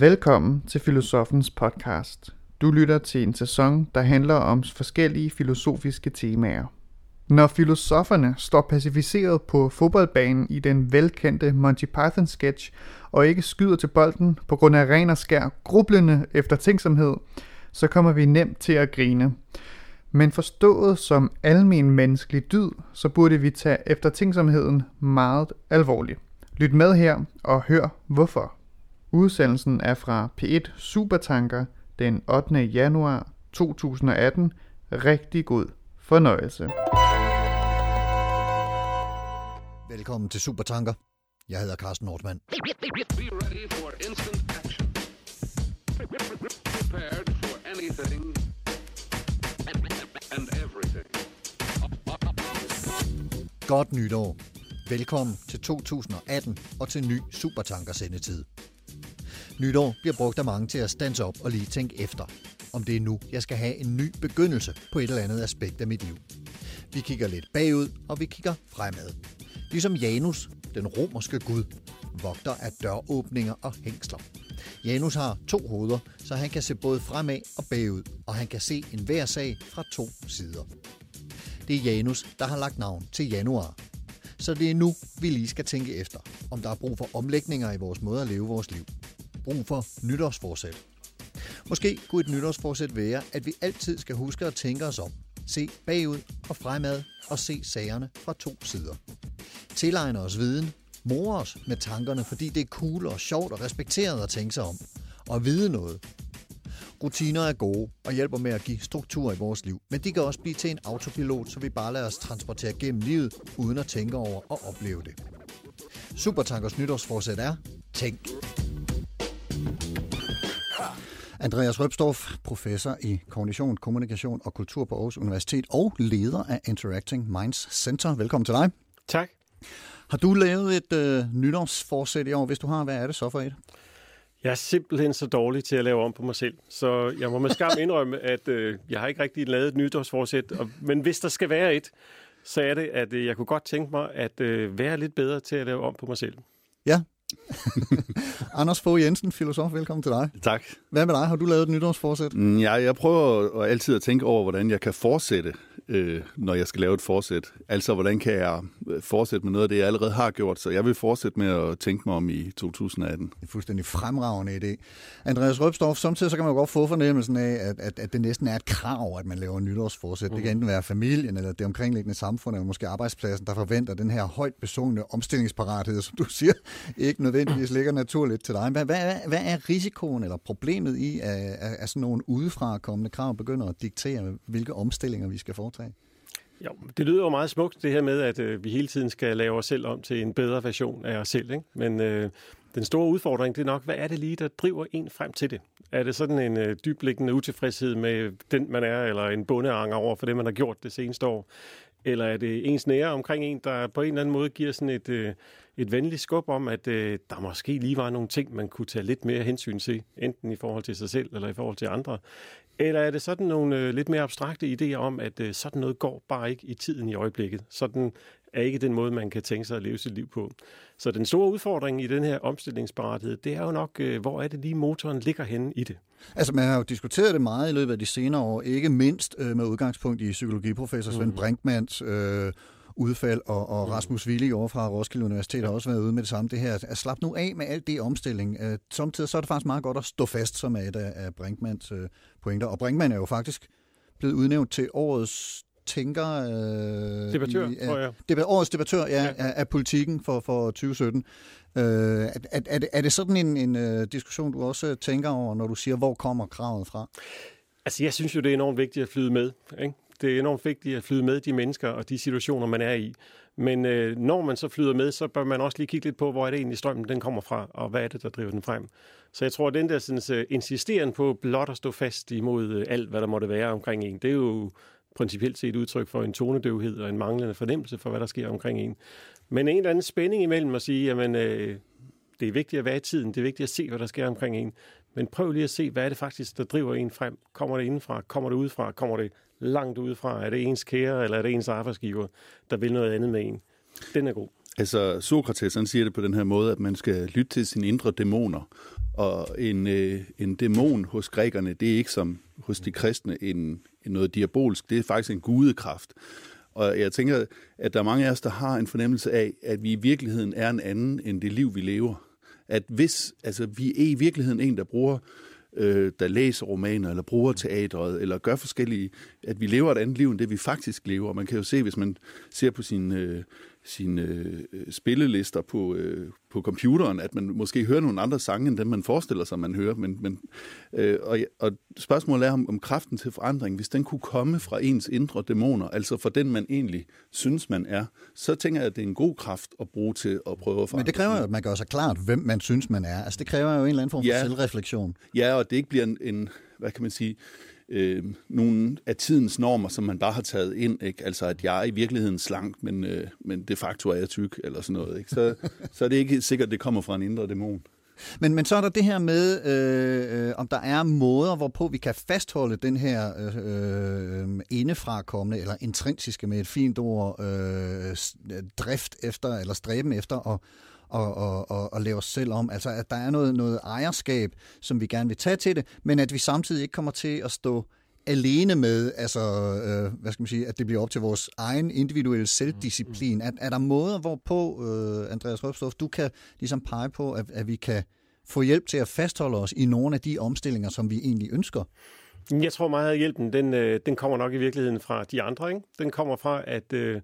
Velkommen til Filosofens podcast. Du lytter til en sæson, der handler om forskellige filosofiske temaer. Når filosoferne står pacificeret på fodboldbanen i den velkendte Monty Python sketch og ikke skyder til bolden på grund af ren og skær grublende eftertænksomhed, så kommer vi nemt til at grine. Men forstået som almen menneskelig dyd, så burde vi tage eftertænksomheden meget alvorligt. Lyt med her og hør hvorfor. Udsendelsen er fra P1 Supertanker den 8. januar 2018. Rigtig god fornøjelse. Velkommen til Supertanker. Jeg hedder Carsten Nordmann. Godt nytår. Velkommen til 2018 og til ny Supertanker sendetid. Nytår bliver brugt af mange til at stands op og lige tænke efter, om det er nu, jeg skal have en ny begyndelse på et eller andet aspekt af mit liv. Vi kigger lidt bagud, og vi kigger fremad. Ligesom Janus, den romerske gud, vogter af døråbninger og hængsler. Janus har to hoveder, så han kan se både fremad og bagud, og han kan se en hver sag fra to sider. Det er Janus, der har lagt navn til januar. Så det er nu, vi lige skal tænke efter, om der er brug for omlægninger i vores måde at leve vores liv. Brug for nytårsforsæt. Måske kunne et nytårsforsæt være, at vi altid skal huske at tænke os om, se bagud og fremad og se sagerne fra to sider. Tilegne os viden, more os med tankerne, fordi det er cool og sjovt og respekteret at tænke sig om, og vide noget. Rutiner er gode og hjælper med at give struktur i vores liv, men de kan også blive til en autopilot, så vi bare lader os transportere gennem livet, uden at tænke over og opleve det. Supertankers nytårsforsæt er, tænk. Andreas Røbstorff, professor i kognition, kommunikation og kultur på Aarhus Universitet og leder af Interacting Minds Center. Velkommen til dig. Tak. Har du lavet et øh, nytårsforsæt i år? Hvis du har, hvad er det så for et? Jeg er simpelthen så dårlig til at lave om på mig selv, så jeg må med skam indrømme, at øh, jeg har ikke rigtig lavet et nytårsforsæt. Og, men hvis der skal være et, så er det, at øh, jeg kunne godt tænke mig at øh, være lidt bedre til at lave om på mig selv. Ja. Anders Fogh Jensen, filosof, velkommen til dig. Tak. Hvad med dig? Har du lavet et nytårsforsæt? Mm, Ja, jeg prøver altid at tænke over, hvordan jeg kan fortsætte, øh, når jeg skal lave et forsæt. Altså, hvordan kan jeg øh, fortsætte med noget af det, jeg allerede har gjort. Så jeg vil fortsætte med at tænke mig om i 2018. Det er fuldstændig fremragende idé. Andreas Røbstorff, samtidig så kan man jo godt få fornemmelsen af, at, at, at det næsten er et krav, at man laver nytårsforsæt. Mm. Det kan enten være familien, eller det omkringliggende samfund, eller måske arbejdspladsen, der forventer den her højt besungne omstillingsparathed, som du siger, ikke nødvendigvis ligger naturligt til dig. Hvad, hvad, hvad er risikoen eller problemet i, at, at, at sådan nogle udefra kommende krav begynder at diktere, hvilke omstillinger vi skal foretage? Jo, det lyder jo meget smukt, det her med, at øh, vi hele tiden skal lave os selv om til en bedre version af os selv. Ikke? Men øh, den store udfordring, det er nok, hvad er det lige, der driver en frem til det? Er det sådan en øh, dybliggende utilfredshed med den, man er, eller en bondeanger over for det, man har gjort det seneste år? Eller er det ens nære omkring en, der på en eller anden måde giver sådan et, øh, et venligt skub om, at øh, der måske lige var nogle ting, man kunne tage lidt mere hensyn til, enten i forhold til sig selv eller i forhold til andre? Eller er det sådan nogle øh, lidt mere abstrakte idéer om, at øh, sådan noget går bare ikke i tiden i øjeblikket? Sådan er ikke den måde, man kan tænke sig at leve sit liv på. Så den store udfordring i den her omstillingsparathed, det er jo nok, øh, hvor er det lige motoren ligger henne i det? Altså, man har jo diskuteret det meget i løbet af de senere år, ikke mindst øh, med udgangspunkt i psykologiprofessor Svend mm. Brinkmans øh, udfald, og, og Rasmus Willi over fra Roskilde Universitet har også været ude med det samme. Det her, at slap nu af med alt det omstilling. Øh, samtidig så er det faktisk meget godt at stå fast, som er et af, af Brinkmans øh, pointer. Og Brinkmann er jo faktisk blevet udnævnt til årets tænker... Øh, Debattør, i, tror jeg. Debat, årets debattør ja, Ja. Af, af politikken for, for 2017. Øh, er, er, det, er det sådan en, en uh, diskussion, du også tænker over, når du siger, hvor kommer kravet fra? Altså, jeg synes jo, det er enormt vigtigt at flyde med. Ikke? Det er enormt vigtigt at flyde med de mennesker og de situationer, man er i. Men øh, når man så flyder med, så bør man også lige kigge lidt på, hvor er det egentlig strømmen den kommer fra, og hvad er det, der driver den frem. Så jeg tror, at den der sådan, insisteren på blot at stå fast imod øh, alt, hvad der måtte være omkring en, det er jo principielt set udtryk for en tonedøvhed og en manglende fornemmelse for, hvad der sker omkring en. Men en eller anden spænding imellem at sige, jamen, øh, det er vigtigt at være i tiden, det er vigtigt at se, hvad der sker omkring en. Men prøv lige at se, hvad er det faktisk, der driver en frem? Kommer det indenfra? Kommer det udefra? Kommer det langt udefra? Er det ens kære, eller er det ens arbejdsgiver, der vil noget andet med en? Den er god. Altså, Sokrates han siger det på den her måde, at man skal lytte til sine indre dæmoner. Og en, øh, en dæmon hos grækerne, det er ikke som hos de kristne en, en noget diabolsk, det er faktisk en gudekraft. Og jeg tænker, at der er mange af os, der har en fornemmelse af, at vi i virkeligheden er en anden end det liv, vi lever. At hvis, altså vi er i virkeligheden en, der bruger øh, øh, der læser romaner, eller bruger teatret, eller gør forskellige, at vi lever et andet liv, end det vi faktisk lever. Man kan jo se, hvis man ser på sin, øh, sine øh, spillelister på, øh, på computeren, at man måske hører nogle andre sange, end dem man forestiller sig, man hører. Men, men, øh, og, og spørgsmålet er om, om kraften til forandring, hvis den kunne komme fra ens indre dæmoner, altså fra den, man egentlig synes, man er, så tænker jeg, at det er en god kraft at bruge til at prøve at forandre. Men det kræver jo, at man gør sig klart, hvem man synes, man er. Altså det kræver jo en eller anden form for Ja. selvreflektion. Ja, og det ikke bliver en, en hvad kan man sige, øh, nogle af tidens normer, som man bare har taget ind. Ikke? Altså, at jeg er i virkeligheden slank, men, øh, men de facto er jeg tyk, eller sådan noget. Ikke? Så, så er det ikke sikkert, at det kommer fra en indre dæmon. Men, men så er der det her med, øh, øh, om der er måder, hvorpå vi kan fastholde den her øh, øh, indefrakommende, eller intrinsiske med et fint ord, øh, s- drift efter, eller stræben efter at og, og, og, og lave os selv om. Altså, at der er noget, noget ejerskab, som vi gerne vil tage til det, men at vi samtidig ikke kommer til at stå alene med, altså, øh, hvad skal man sige, at det bliver op til vores egen individuelle selvdisciplin. Er, er der måder, hvorpå, øh, Andreas Røbstof, du kan ligesom pege på, at, at vi kan få hjælp til at fastholde os i nogle af de omstillinger, som vi egentlig ønsker? Jeg tror meget, at hjælpen den, øh, den kommer nok i virkeligheden fra de andre. Ikke? Den kommer fra, at øh,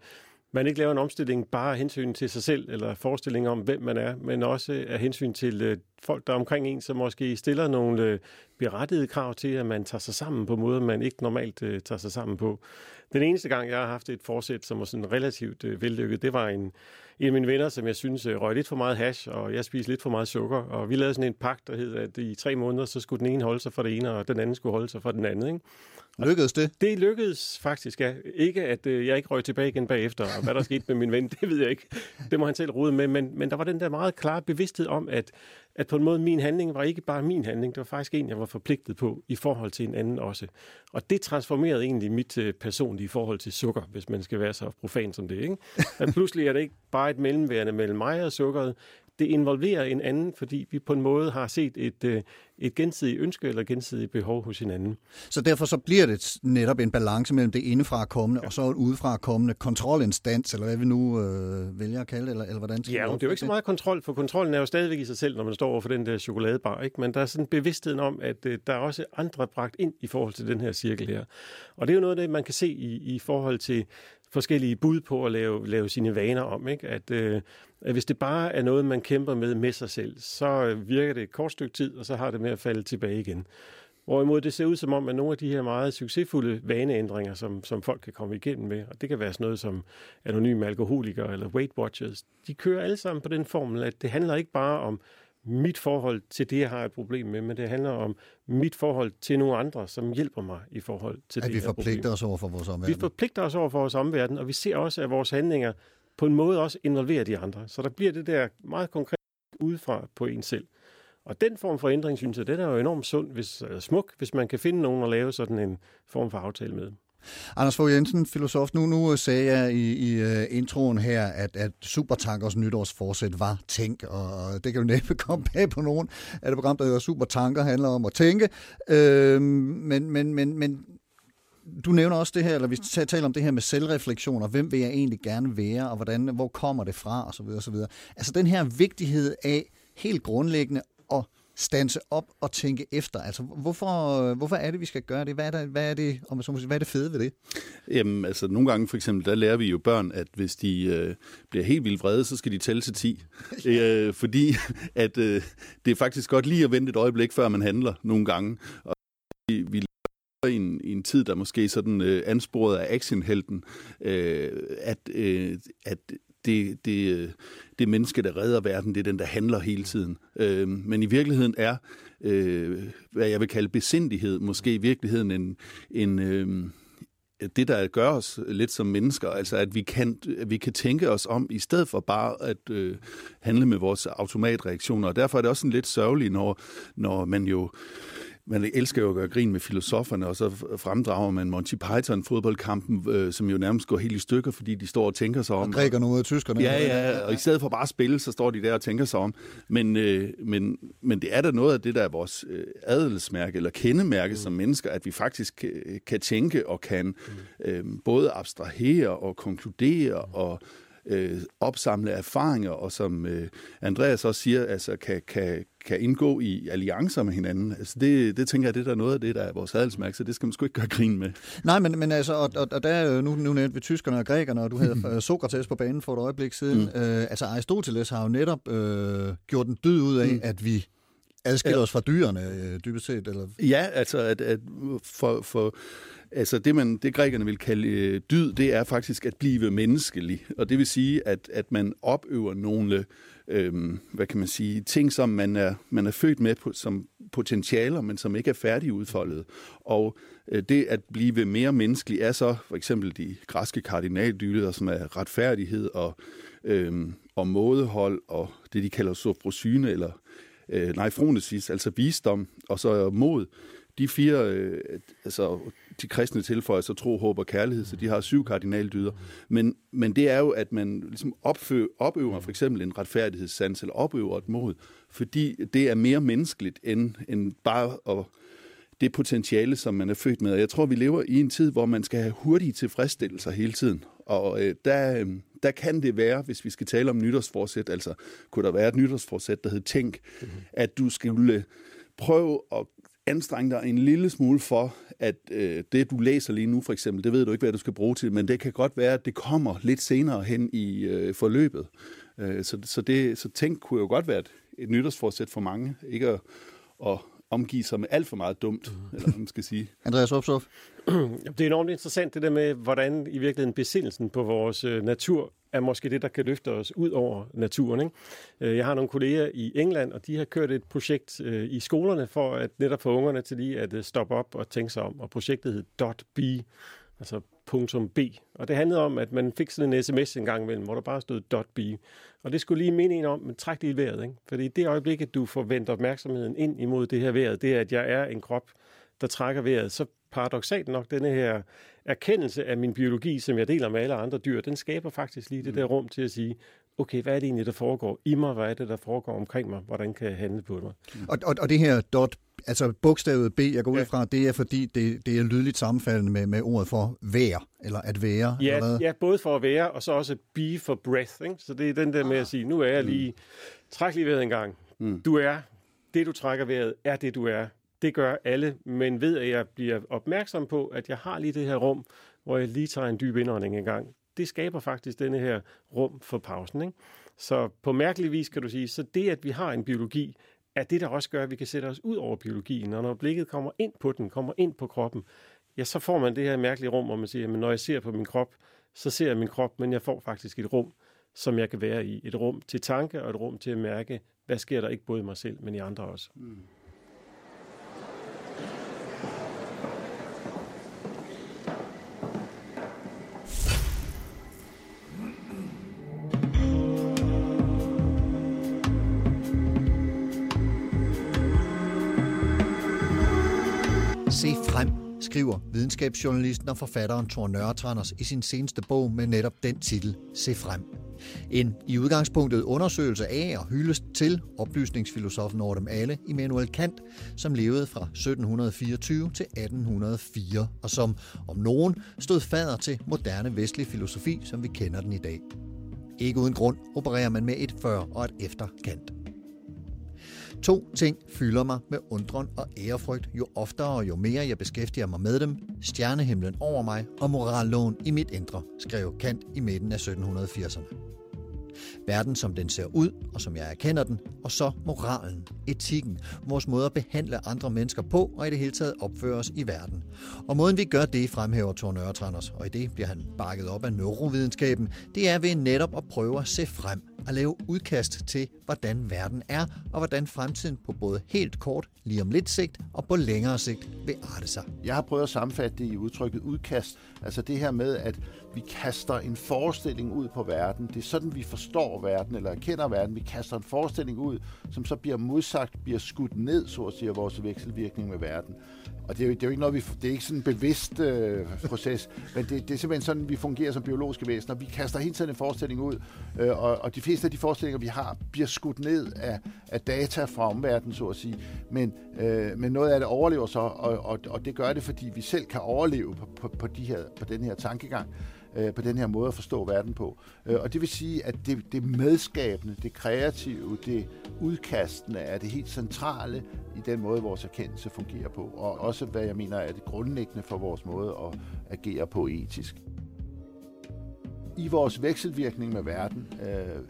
man ikke laver en omstilling bare af hensyn til sig selv, eller forestilling om, hvem man er, men også af hensyn til øh, folk, der er omkring en, som måske stiller nogle øh, berettigede krav til, at man tager sig sammen på måder, man ikke normalt øh, tager sig sammen på. Den eneste gang, jeg har haft et forsæt, som var sådan relativt øh, vellykket, det var en, en af mine venner, som jeg synes øh, røg lidt for meget hash, og jeg spiste lidt for meget sukker. Og vi lavede sådan en pagt, der hed, at i tre måneder, så skulle den ene holde sig for det ene, og den anden skulle holde sig for den anden. Ikke? Lykkedes det? Det lykkedes faktisk, ja. Ikke at øh, jeg ikke røg tilbage igen bagefter, og hvad der skete med min ven, det ved jeg ikke. Det må han selv rode med, men, men der var den der meget klare bevidsthed om, at, at på en måde min handling var ikke bare min handling, det var faktisk en, jeg var forpligtet på i forhold til en anden også. Og det transformerede egentlig mit øh, personlige forhold til sukker, hvis man skal være så profan som det. Ikke? At pludselig er det ikke bare et mellemværende mellem mig og sukkeret, det involverer en anden, fordi vi på en måde har set et, øh, et gensidigt ønske eller gensidigt behov hos hinanden. Så derfor så bliver det netop en balance mellem det indefra kommende ja. og så et udefra kommende kontrolinstans, eller hvad vi nu øh, vælger at kalde eller, eller hvordan skal Ja, det er jo ikke så meget kontrol, for kontrollen er jo stadigvæk i sig selv, når man står over for den der chokoladebar. Ikke? Men der er sådan bevidstheden om, at øh, der er også andre bragt ind i forhold til den her cirkel her. Og det er jo noget af det, man kan se i, i forhold til forskellige bud på at lave, lave sine vaner om. Ikke? At, øh, at hvis det bare er noget, man kæmper med med sig selv, så øh, virker det et kort stykke tid, og så har det med at falde tilbage igen. Hvorimod det ser ud som om, at nogle af de her meget succesfulde vaneændringer, som, som folk kan komme igennem med, og det kan være sådan noget som anonyme alkoholikere eller Weight Watchers, de kører alle sammen på den formel, at det handler ikke bare om mit forhold til det, jeg har et problem med, men det handler om mit forhold til nogle andre, som hjælper mig i forhold til at det vi her forpligter problem. os over for vores Vi omverden. forpligter os over for vores omverden, og vi ser også, at vores handlinger på en måde også involverer de andre. Så der bliver det der meget konkret udefra på en selv. Og den form for ændring, synes jeg, den er jo enormt sund, hvis, eller smuk, hvis man kan finde nogen at lave sådan en form for aftale med. Anders Fogh Jensen, filosof, nu, nu sagde jeg i, i uh, introen her, at, at Supertankers nytårsforsæt var tænk, og det kan jo næppe komme bag på nogen, at det program, der hedder Supertanker, handler om at tænke. Øh, men, men, men, men du nævner også det her, eller vi taler om det her med selvreflektion, og hvem vil jeg egentlig gerne være, og hvordan, hvor kommer det fra, og så videre, og så videre. Altså den her vigtighed af helt grundlæggende at stanse op og tænke efter. Altså, hvorfor, hvorfor er det, vi skal gøre det? Hvad er, der, hvad er det, om så sige, hvad er det fede ved det? Jamen, altså nogle gange for eksempel, der lærer vi jo børn, at hvis de øh, bliver helt vildt vrede, så skal de tælle til 10. øh, fordi at øh, det er faktisk godt lige at vente et øjeblik, før man handler nogle gange. Og vi, vi i en, i en tid, der måske sådan øh, ansporet af actionhelten, øh, at, øh, at det, det, øh, det menneske, der redder verden, det er den, der handler hele tiden. Øh, men i virkeligheden er, øh, hvad jeg vil kalde besindighed, måske i virkeligheden en, en øh, det, der gør os lidt som mennesker, altså at vi kan, at vi kan tænke os om, i stedet for bare at øh, handle med vores automatreaktioner. Og derfor er det også sådan lidt sørgeligt, når, når man jo man elsker jo at gøre grin med filosoferne, og så fremdrager man Monty Python-fodboldkampen, øh, som jo nærmest går helt i stykker, fordi de står og tænker sig om. Og grækerne ud af tyskerne. Ja, ja, og i stedet for bare at spille, så står de der og tænker sig om. Men, øh, men, men det er da noget af det, der er vores øh, adelsmærke, eller kendemærke mm. som mennesker, at vi faktisk øh, kan tænke og kan øh, både abstrahere og konkludere mm. og øh, opsamle erfaringer, og som øh, Andreas også siger, altså kan, kan, kan indgå i alliancer med hinanden. Altså det, det tænker jeg, det er der noget af det, der er vores adelsmærke, så det skal man sgu ikke gøre grin med. Nej, men, men altså, og, og, og der er nu, nu nævnte vi tyskerne og grækerne, og du havde. Sokrates på banen for et øjeblik siden. Mm. Øh, altså Aristoteles har jo netop øh, gjort en dyd ud af, mm. at vi adskiller os fra dyrene, øh, dybest set? Eller? Ja, altså at, at for, for Altså det, man, det grækerne vil kalde øh, dyd, det er faktisk at blive menneskelig. Og det vil sige, at, at man opøver nogle, øh, hvad kan man sige, ting, som man er, man er født med på, som potentialer, men som ikke er færdigudfoldet. Og øh, det at blive mere menneskelig er så for eksempel de græske kardinaldyder, som er retfærdighed og, øh, og mådehold, og det de kalder sofrosyne, eller øh, nej, fronesis, altså visdom, og så mod. De fire, øh, altså de kristne tilføjer så tro, håb og kærlighed, så de har syv kardinaldyder. Men, men det er jo, at man ligesom opfø, opøver for eksempel en retfærdighedssans, eller opøver et mod, fordi det er mere menneskeligt, end, end bare at det potentiale, som man er født med. Jeg tror, vi lever i en tid, hvor man skal have hurtige tilfredsstillelser hele tiden. Og øh, der, øh, der kan det være, hvis vi skal tale om nytårsforsæt, altså kunne der være et nytårsforsæt, der hed Tænk, mm-hmm. at du skulle prøve at anstrenge dig en lille smule for, at øh, det, du læser lige nu for eksempel, det ved du ikke, hvad du skal bruge til, men det kan godt være, at det kommer lidt senere hen i øh, forløbet. Øh, så, så, det, så tænk kunne jo godt være et, et nytårsforsæt for mange, ikke at, at omgive sig med alt for meget dumt, mm. eller hvad man skal sige. Andreas Opsov? Det er enormt interessant, det der med, hvordan i virkeligheden besindelsen på vores øh, natur er måske det, der kan løfte os ud over naturen. Ikke? Øh, jeg har nogle kolleger i England, og de har kørt et projekt øh, i skolerne for at netop få ungerne til lige at øh, stoppe op og tænke sig om. Og projektet hed Dot .b, altså punktum .b. Og det handlede om, at man fik sådan en sms en gang imellem, hvor der bare stod dot .b. Og det skulle lige minde en om, men træk lige vejret. Ikke? Fordi i det øjeblik, at du forventer opmærksomheden ind imod det her vejret, det er, at jeg er en krop, der trækker vejret, så paradoxalt nok, denne her erkendelse af min biologi, som jeg deler med alle andre dyr, den skaber faktisk lige det der rum til at sige, okay, hvad er det egentlig, der foregår i mig? Hvad er det, der foregår omkring mig? Hvordan kan jeg handle på det? Og, og, og det her dot, altså bogstavet B, jeg går ud fra, det er fordi, det, det er lydligt sammenfaldende med, med ordet for være, eller at være? Ja, eller ja, både for at være, og så også be for breath. Ikke? Så det er den der med at sige, nu er jeg lige, træk lige vejret en gang. Mm. Du er, det du trækker vejret, er det du er. Det gør alle, men ved at jeg bliver opmærksom på, at jeg har lige det her rum, hvor jeg lige tager en dyb indånding en gang. Det skaber faktisk denne her rum for pausen. Ikke? Så på mærkelig vis kan du sige, så det, at vi har en biologi, er det, der også gør, at vi kan sætte os ud over biologien. Og når blikket kommer ind på den, kommer ind på kroppen, ja, så får man det her mærkelige rum, hvor man siger, at når jeg ser på min krop, så ser jeg min krop, men jeg får faktisk et rum, som jeg kan være i. Et rum til tanke og et rum til at mærke, hvad sker der ikke både i mig selv, men i andre også. Mm. Skræm, skriver videnskabsjournalisten og forfatteren Thor Nørretranders i sin seneste bog med netop den titel, Se frem. En i udgangspunktet undersøgelse af og hyldest til oplysningsfilosofen over dem alle, Immanuel Kant, som levede fra 1724 til 1804, og som om nogen stod fader til moderne vestlig filosofi, som vi kender den i dag. Ikke uden grund opererer man med et før og et efter Kant. To ting fylder mig med undren og ærefrygt, jo oftere og jo mere jeg beskæftiger mig med dem. Stjernehimlen over mig og moralloven i mit indre, skrev Kant i midten af 1780'erne. Verden som den ser ud, og som jeg erkender den, og så moralen, etikken, vores måde at behandle andre mennesker på, og i det hele taget opføre os i verden. Og måden vi gør det, fremhæver Torne Ørtranders, og i det bliver han bakket op af neurovidenskaben, det er ved netop at prøve at se frem at lave udkast til, hvordan verden er, og hvordan fremtiden på både helt kort, lige om lidt sigt, og på længere sigt vil arte sig. Jeg har prøvet at sammenfatte det i udtrykket udkast. Altså det her med, at vi kaster en forestilling ud på verden. Det er sådan, vi forstår verden, eller erkender verden. Vi kaster en forestilling ud, som så bliver modsagt, bliver skudt ned, så at sige, af vores vekselvirkning med verden. Og det er jo, det er jo ikke noget, vi, det er ikke sådan en bevidst øh, proces, men det, det er simpelthen sådan, vi fungerer som biologiske væsener. Vi kaster hele tiden en forestilling ud, øh, og, og de fleste af de forestillinger, vi har, bliver skudt ned af, af data fra omverdenen, så at sige. Men, øh, men noget af det overlever så, og, og, og det gør det, fordi vi selv kan overleve på, på, på, de her, på den her tankegang øh, på den her måde at forstå verden på. Øh, og det vil sige, at det, det medskabende, det kreative, det udkastende er det helt centrale i den måde, vores erkendelse fungerer på. Og også, hvad jeg mener, er det grundlæggende for vores måde at agere på etisk. I vores vekselvirkning med verden øh,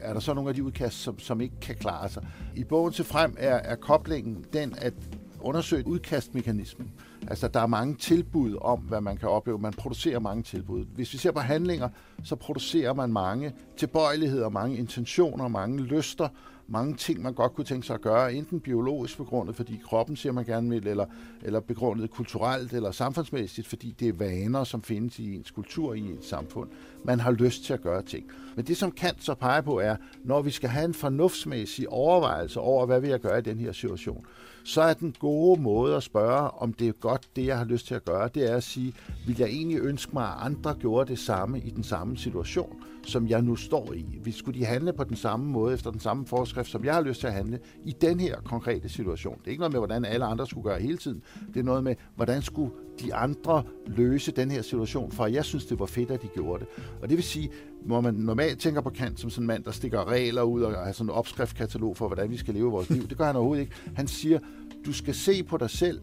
er der så nogle af de udkast, som, som ikke kan klare sig. I bogen til frem er, er koblingen den, at undersøge udkastmekanismen. Altså, der er mange tilbud om, hvad man kan opleve. Man producerer mange tilbud. Hvis vi ser på handlinger, så producerer man mange tilbøjeligheder, mange intentioner, mange lyster, mange ting, man godt kunne tænke sig at gøre, enten biologisk begrundet, fordi kroppen siger, man gerne vil, eller, eller begrundet kulturelt eller samfundsmæssigt, fordi det er vaner, som findes i ens kultur, i ens samfund. Man har lyst til at gøre ting. Men det, som Kant så peger på, er, når vi skal have en fornuftsmæssig overvejelse over, hvad vi jeg gøre i den her situation, så er den gode måde at spørge, om det er godt, det jeg har lyst til at gøre, det er at sige, vil jeg egentlig ønske mig, at andre gjorde det samme i den samme situation, som jeg nu står i? Hvis skulle de handle på den samme måde, efter den samme forskrift, som jeg har lyst til at handle i den her konkrete situation. Det er ikke noget med, hvordan alle andre skulle gøre hele tiden. Det er noget med, hvordan skulle de andre løse den her situation, for jeg synes, det var fedt, at de gjorde det. Og det vil sige, hvor man normalt tænker på Kant som sådan en mand, der stikker regler ud og har sådan en opskriftkatalog for, hvordan vi skal leve vores liv. Det gør han overhovedet ikke. Han siger, du skal se på dig selv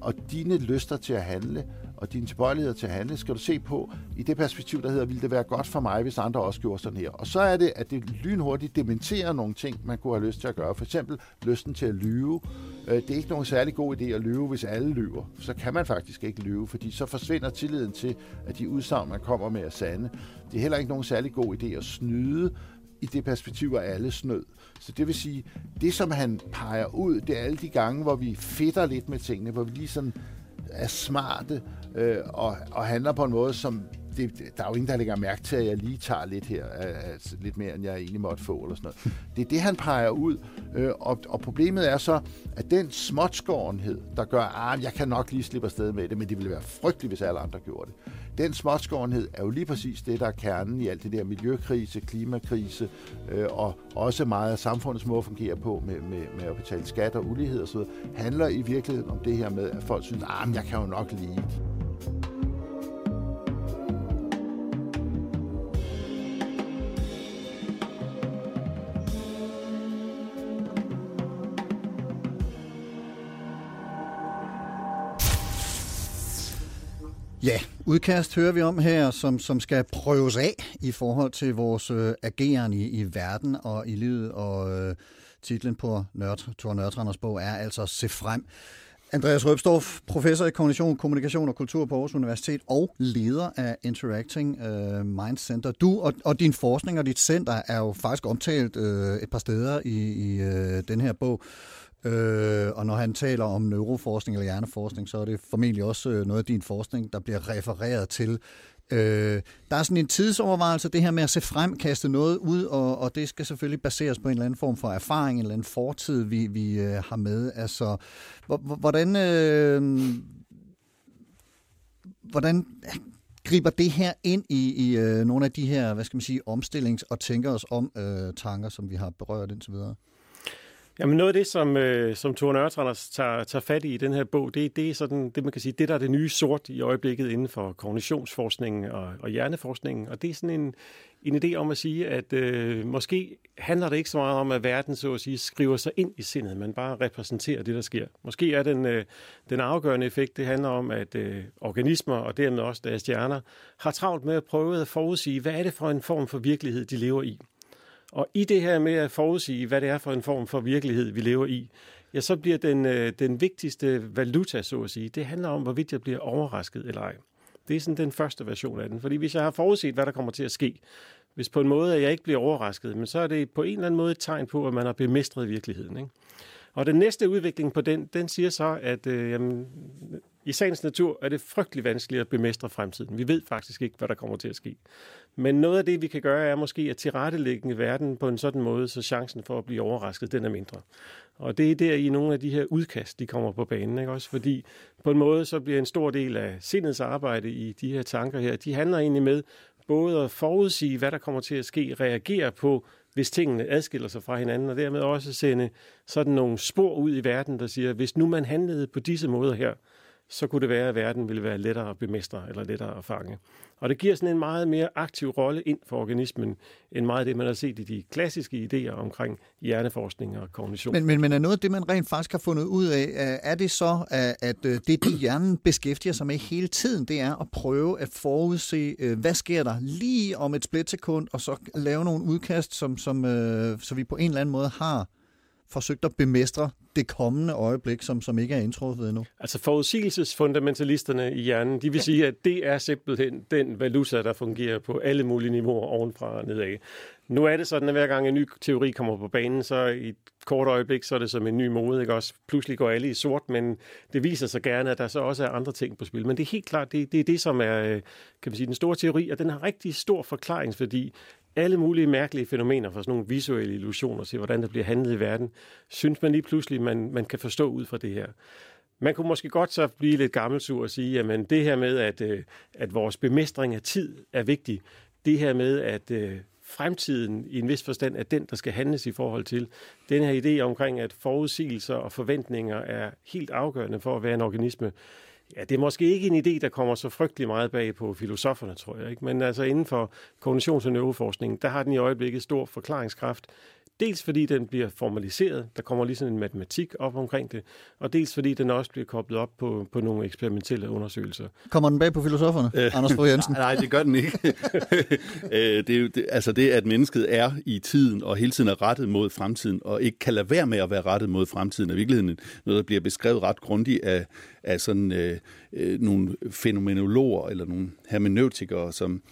og dine lyster til at handle, og dine tilbøjeligheder til at handle, skal du se på i det perspektiv, der hedder, ville det være godt for mig, hvis andre også gjorde sådan her. Og så er det, at det lynhurtigt dementerer nogle ting, man kunne have lyst til at gøre. For eksempel lysten til at lyve. Øh, det er ikke nogen særlig god idé at lyve, hvis alle lyver. Så kan man faktisk ikke lyve, fordi så forsvinder tilliden til, at de udsagn, man kommer med, er sande. Det er heller ikke nogen særlig god idé at snyde, i det perspektiv er alle snød. Så det vil sige, det som han peger ud, det er alle de gange, hvor vi fedter lidt med tingene, hvor vi lige sådan er smarte øh, og, og handler på en måde, som det, der er jo ingen, der lægger mærke til, at jeg lige tager lidt her, altså lidt mere, end jeg egentlig måtte få, eller sådan noget. Det er det, han peger ud, øh, og, og problemet er så, at den småtskårenhed, der gør, at ah, jeg kan nok lige slippe afsted med det, men det ville være frygteligt, hvis alle andre gjorde det. Den småtskårenhed er jo lige præcis det, der er kernen i alt det der miljøkrise, klimakrise, øh, og også meget af samfundets måde at fungere på med, med, med at betale skat og ulighed osv., handler i virkeligheden om det her med, at folk synes, ah, at jeg kan jo nok lige. Ja, udkast hører vi om her, som, som skal prøves af i forhold til vores øh, ageren i, i verden og i livet. Og øh, titlen på Nørd, Thor Nørtranders bog er altså Se frem. Andreas Røbstorff, professor i kognition, kommunikation og kultur på Aarhus Universitet og leder af Interacting øh, Mind Center. Du og, og din forskning og dit center er jo faktisk omtalt øh, et par steder i, i øh, den her bog. Øh, og når han taler om neuroforskning eller hjerneforskning, så er det formentlig også øh, noget af din forskning, der bliver refereret til. Øh, der er sådan en tidsovervejelse, det her med at se frem, kaste noget ud, og, og det skal selvfølgelig baseres på en eller anden form for erfaring, en eller anden fortid, vi, vi øh, har med. Altså, hvordan, øh, hvordan griber det her ind i, i øh, nogle af de her, hvad skal man sige, omstillings- og tænker os om øh, tanker, som vi har berørt indtil videre? Jamen noget af det, som, øh, som Thor Nørretranders tager, tager fat i i den her bog, det, det er sådan, det man kan sige, det der er det nye sort i øjeblikket inden for kognitionsforskningen og, og hjerneforskningen. Og det er sådan en, en idé om at sige, at øh, måske handler det ikke så meget om, at verden så at sige skriver sig ind i sindet, men bare repræsenterer det, der sker. Måske er den, øh, den afgørende effekt, det handler om, at øh, organismer og dermed også deres hjerner har travlt med at prøve at forudsige, hvad er det for en form for virkelighed, de lever i. Og i det her med at forudsige, hvad det er for en form for virkelighed, vi lever i, ja, så bliver den, øh, den vigtigste valuta, så at sige, det handler om, hvorvidt jeg bliver overrasket eller ej. Det er sådan den første version af den. Fordi hvis jeg har forudset, hvad der kommer til at ske, hvis på en måde, at jeg ikke bliver overrasket, men så er det på en eller anden måde et tegn på, at man har bemestret virkeligheden. Ikke? Og den næste udvikling på den, den siger så, at øh, jamen, i sagens natur er det frygtelig vanskeligt at bemestre fremtiden. Vi ved faktisk ikke, hvad der kommer til at ske. Men noget af det, vi kan gøre, er måske at tilrettelægge verden på en sådan måde, så chancen for at blive overrasket, den er mindre. Og det er der i nogle af de her udkast, de kommer på banen. Ikke? Også fordi på en måde, så bliver en stor del af sindets arbejde i de her tanker her, de handler egentlig med både at forudsige, hvad der kommer til at ske, reagere på, hvis tingene adskiller sig fra hinanden, og dermed også sende sådan nogle spor ud i verden, der siger, hvis nu man handlede på disse måder her, så kunne det være, at verden ville være lettere at bemestre eller lettere at fange. Og det giver sådan en meget mere aktiv rolle ind for organismen, end meget af det, man har set i de klassiske idéer omkring hjerneforskning og kognition. Men, men, men er noget af det, man rent faktisk har fundet ud af, er det så, at øh, det, de hjernen beskæftiger sig med hele tiden, det er at prøve at forudse, øh, hvad sker der lige om et splitsekund, og så lave nogle udkast, som, som, øh, så vi på en eller anden måde har forsøgt at bemestre det kommende øjeblik, som, som ikke er indtruffet endnu? Altså forudsigelsesfundamentalisterne i hjernen, de vil ja. sige, at det er simpelthen den valuta, der fungerer på alle mulige niveauer ovenfra og nedad. Nu er det sådan, at hver gang en ny teori kommer på banen, så i et kort øjeblik, så er det som en ny mode, ikke også? Pludselig går alle i sort, men det viser sig gerne, at der så også er andre ting på spil. Men det er helt klart, det, det er det, som er kan man sige, den store teori, og den har rigtig stor forklaringsværdi alle mulige mærkelige fænomener for sådan nogle visuelle illusioner til, hvordan der bliver handlet i verden, synes man lige pludselig, man, man kan forstå ud fra det her. Man kunne måske godt så blive lidt gammelsur og sige, at det her med, at, øh, at vores bemestring af tid er vigtig, det her med, at øh, fremtiden i en vis forstand er den, der skal handles i forhold til. Den her idé omkring, at forudsigelser og forventninger er helt afgørende for at være en organisme, Ja, det er måske ikke en idé, der kommer så frygtelig meget bag på filosoferne, tror jeg. Ikke? Men altså inden for kognitions- og neuroforskningen, der har den i øjeblikket stor forklaringskraft. Dels fordi den bliver formaliseret, der kommer lige sådan en matematik op omkring det, og dels fordi den også bliver koblet op på, på nogle eksperimentelle undersøgelser. Kommer den bag på filosoferne, øh, Anders Fogh Jensen? Nej, det gør den ikke. Øh, det er jo, det, altså det, at mennesket er i tiden og hele tiden er rettet mod fremtiden, og ikke kan lade være med at være rettet mod fremtiden, er virkeligheden noget, der bliver beskrevet ret grundigt af, af sådan øh, øh, nogle fænomenologer eller nogle hermeneutikere, som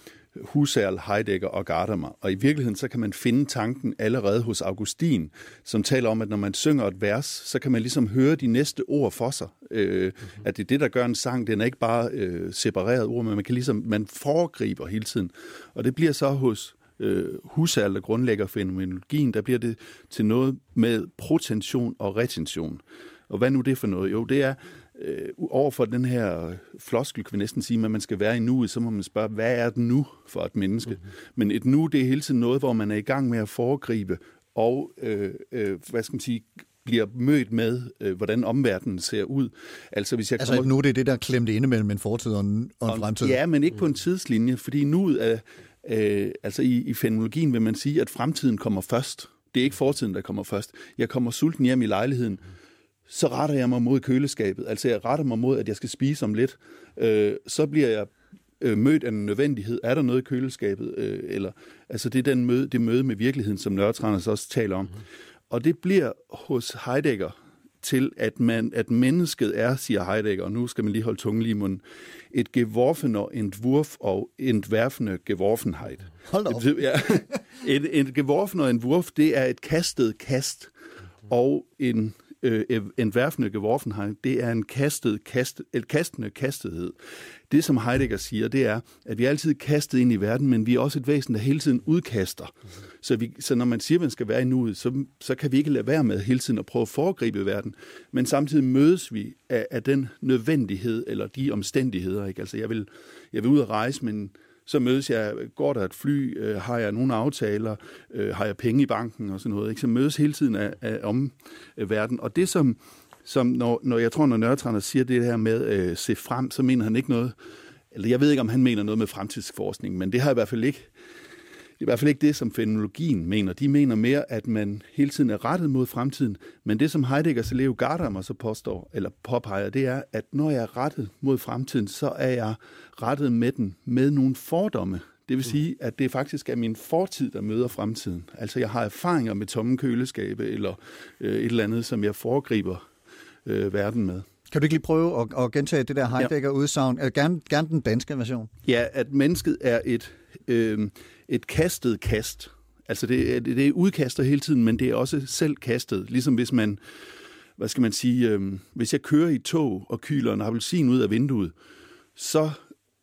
Husserl, Heidegger og Gadamer. Og i virkeligheden så kan man finde tanken allerede hos Augustin, som taler om, at når man synger et vers, så kan man ligesom høre de næste ord for sig. Øh, mm-hmm. At det er det, der gør en sang. Den er ikke bare øh, separeret ord, men man kan ligesom, man foregriber hele tiden. Og det bliver så hos øh, Husserl, der grundlægger fænomenologien, der bliver det til noget med protension og retention. Og hvad nu det for noget? Jo, det er, øh, over for den her floskel, kan vi næsten sige, at man skal være i nuet, så må man spørge, hvad er det nu for et menneske? Mm-hmm. Men et nu, det er hele tiden noget, hvor man er i gang med at foregribe og, øh, øh, hvad skal man sige, bliver mødt med, øh, hvordan omverdenen ser ud. Altså, hvis jeg altså kommer... nu det er det, der er klemt inde mellem en fortid og en, og en fremtid? Ja, men ikke på en tidslinje, fordi nu er, øh, altså i, i fenomenologien vil man sige, at fremtiden kommer først. Det er ikke fortiden, der kommer først. Jeg kommer sulten hjem i lejligheden. Mm så retter jeg mig mod køleskabet. Altså jeg retter mig mod, at jeg skal spise om lidt. Øh, så bliver jeg øh, mødt af en nødvendighed. Er der noget i køleskabet? Øh, eller, altså det er den møde, det møde med virkeligheden, som Nørretranders også taler om. Mm. Og det bliver hos Heidegger til, at, man, at mennesket er, siger Heidegger, og nu skal man lige holde tungen lige i munden, et geworfener entwurf og entwerfende geworfenheit. Hold da op. Ja, et, et geworfener entwurf, det er et kastet kast, og en øh, en værfende geworfenheit, det er en kastet, kast, et kastende kastethed. Det, som Heidegger siger, det er, at vi er altid kastet ind i verden, men vi er også et væsen, der hele tiden udkaster. Så, vi, så når man siger, at man skal være i nuet, så, så kan vi ikke lade være med hele tiden at prøve at foregribe verden, men samtidig mødes vi af, af den nødvendighed eller de omstændigheder. Ikke? Altså, jeg vil, jeg vil ud og rejse, men så mødes jeg, går der et fly, øh, har jeg nogle aftaler, øh, har jeg penge i banken og sådan noget. Ikke? Så mødes hele tiden af, af omverdenen. Øh, og det som, som når, når jeg tror, når Nørretrænder siger det her med øh, se frem, så mener han ikke noget, eller jeg ved ikke, om han mener noget med fremtidsforskning, men det har i hvert fald ikke det er i hvert fald ikke det, som fenomenologien mener. De mener mere, at man hele tiden er rettet mod fremtiden. Men det, som Heideggers elev Gadamer så påstår, eller påpeger, det er, at når jeg er rettet mod fremtiden, så er jeg rettet med den med nogle fordomme. Det vil sige, at det faktisk er min fortid, der møder fremtiden. Altså jeg har erfaringer med tomme køleskabe eller øh, et eller andet, som jeg foregriber øh, verden med. Kan du ikke lige prøve at, at gentage det der Heidegger-udsagn? Ja. Gerne, gerne den danske version. Ja, at mennesket er et, øh, et kastet kast. Altså det, det er udkaster hele tiden, men det er også selv kastet. Ligesom hvis man, hvad skal man sige, øh, hvis jeg kører i tog og kyler en appelsin ud af vinduet, så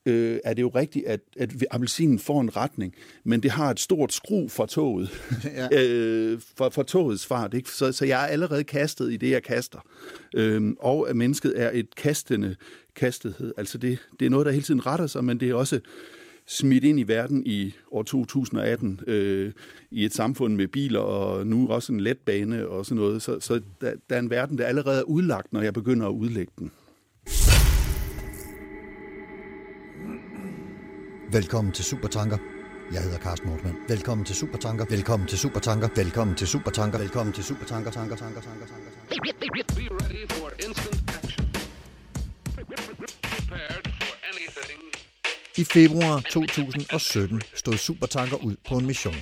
øh, er det jo rigtigt, at, at appelsinen får en retning, men det har et stort skru for toget, ja. øh, for, for togets fart. Ikke? Så, så jeg er allerede kastet i det, jeg kaster. Øh, og at mennesket er et kastende kastethed. Altså det, det er noget, der hele tiden retter sig, men det er også smidt ind i verden i år 2018 øh, i et samfund med biler og nu også en letbane og sådan noget. Så, så der, der er en verden, der allerede er udlagt, når jeg begynder at udlægge den. Velkommen til Supertanker. Jeg hedder Carsten Nordmann. Velkommen til Supertanker. Velkommen til Supertanker. Velkommen til Supertanker. Velkommen til Supertanker. Tanker, tanker, tanker, tanker, tanker. I februar 2017 stod Supertanker ud på en mission.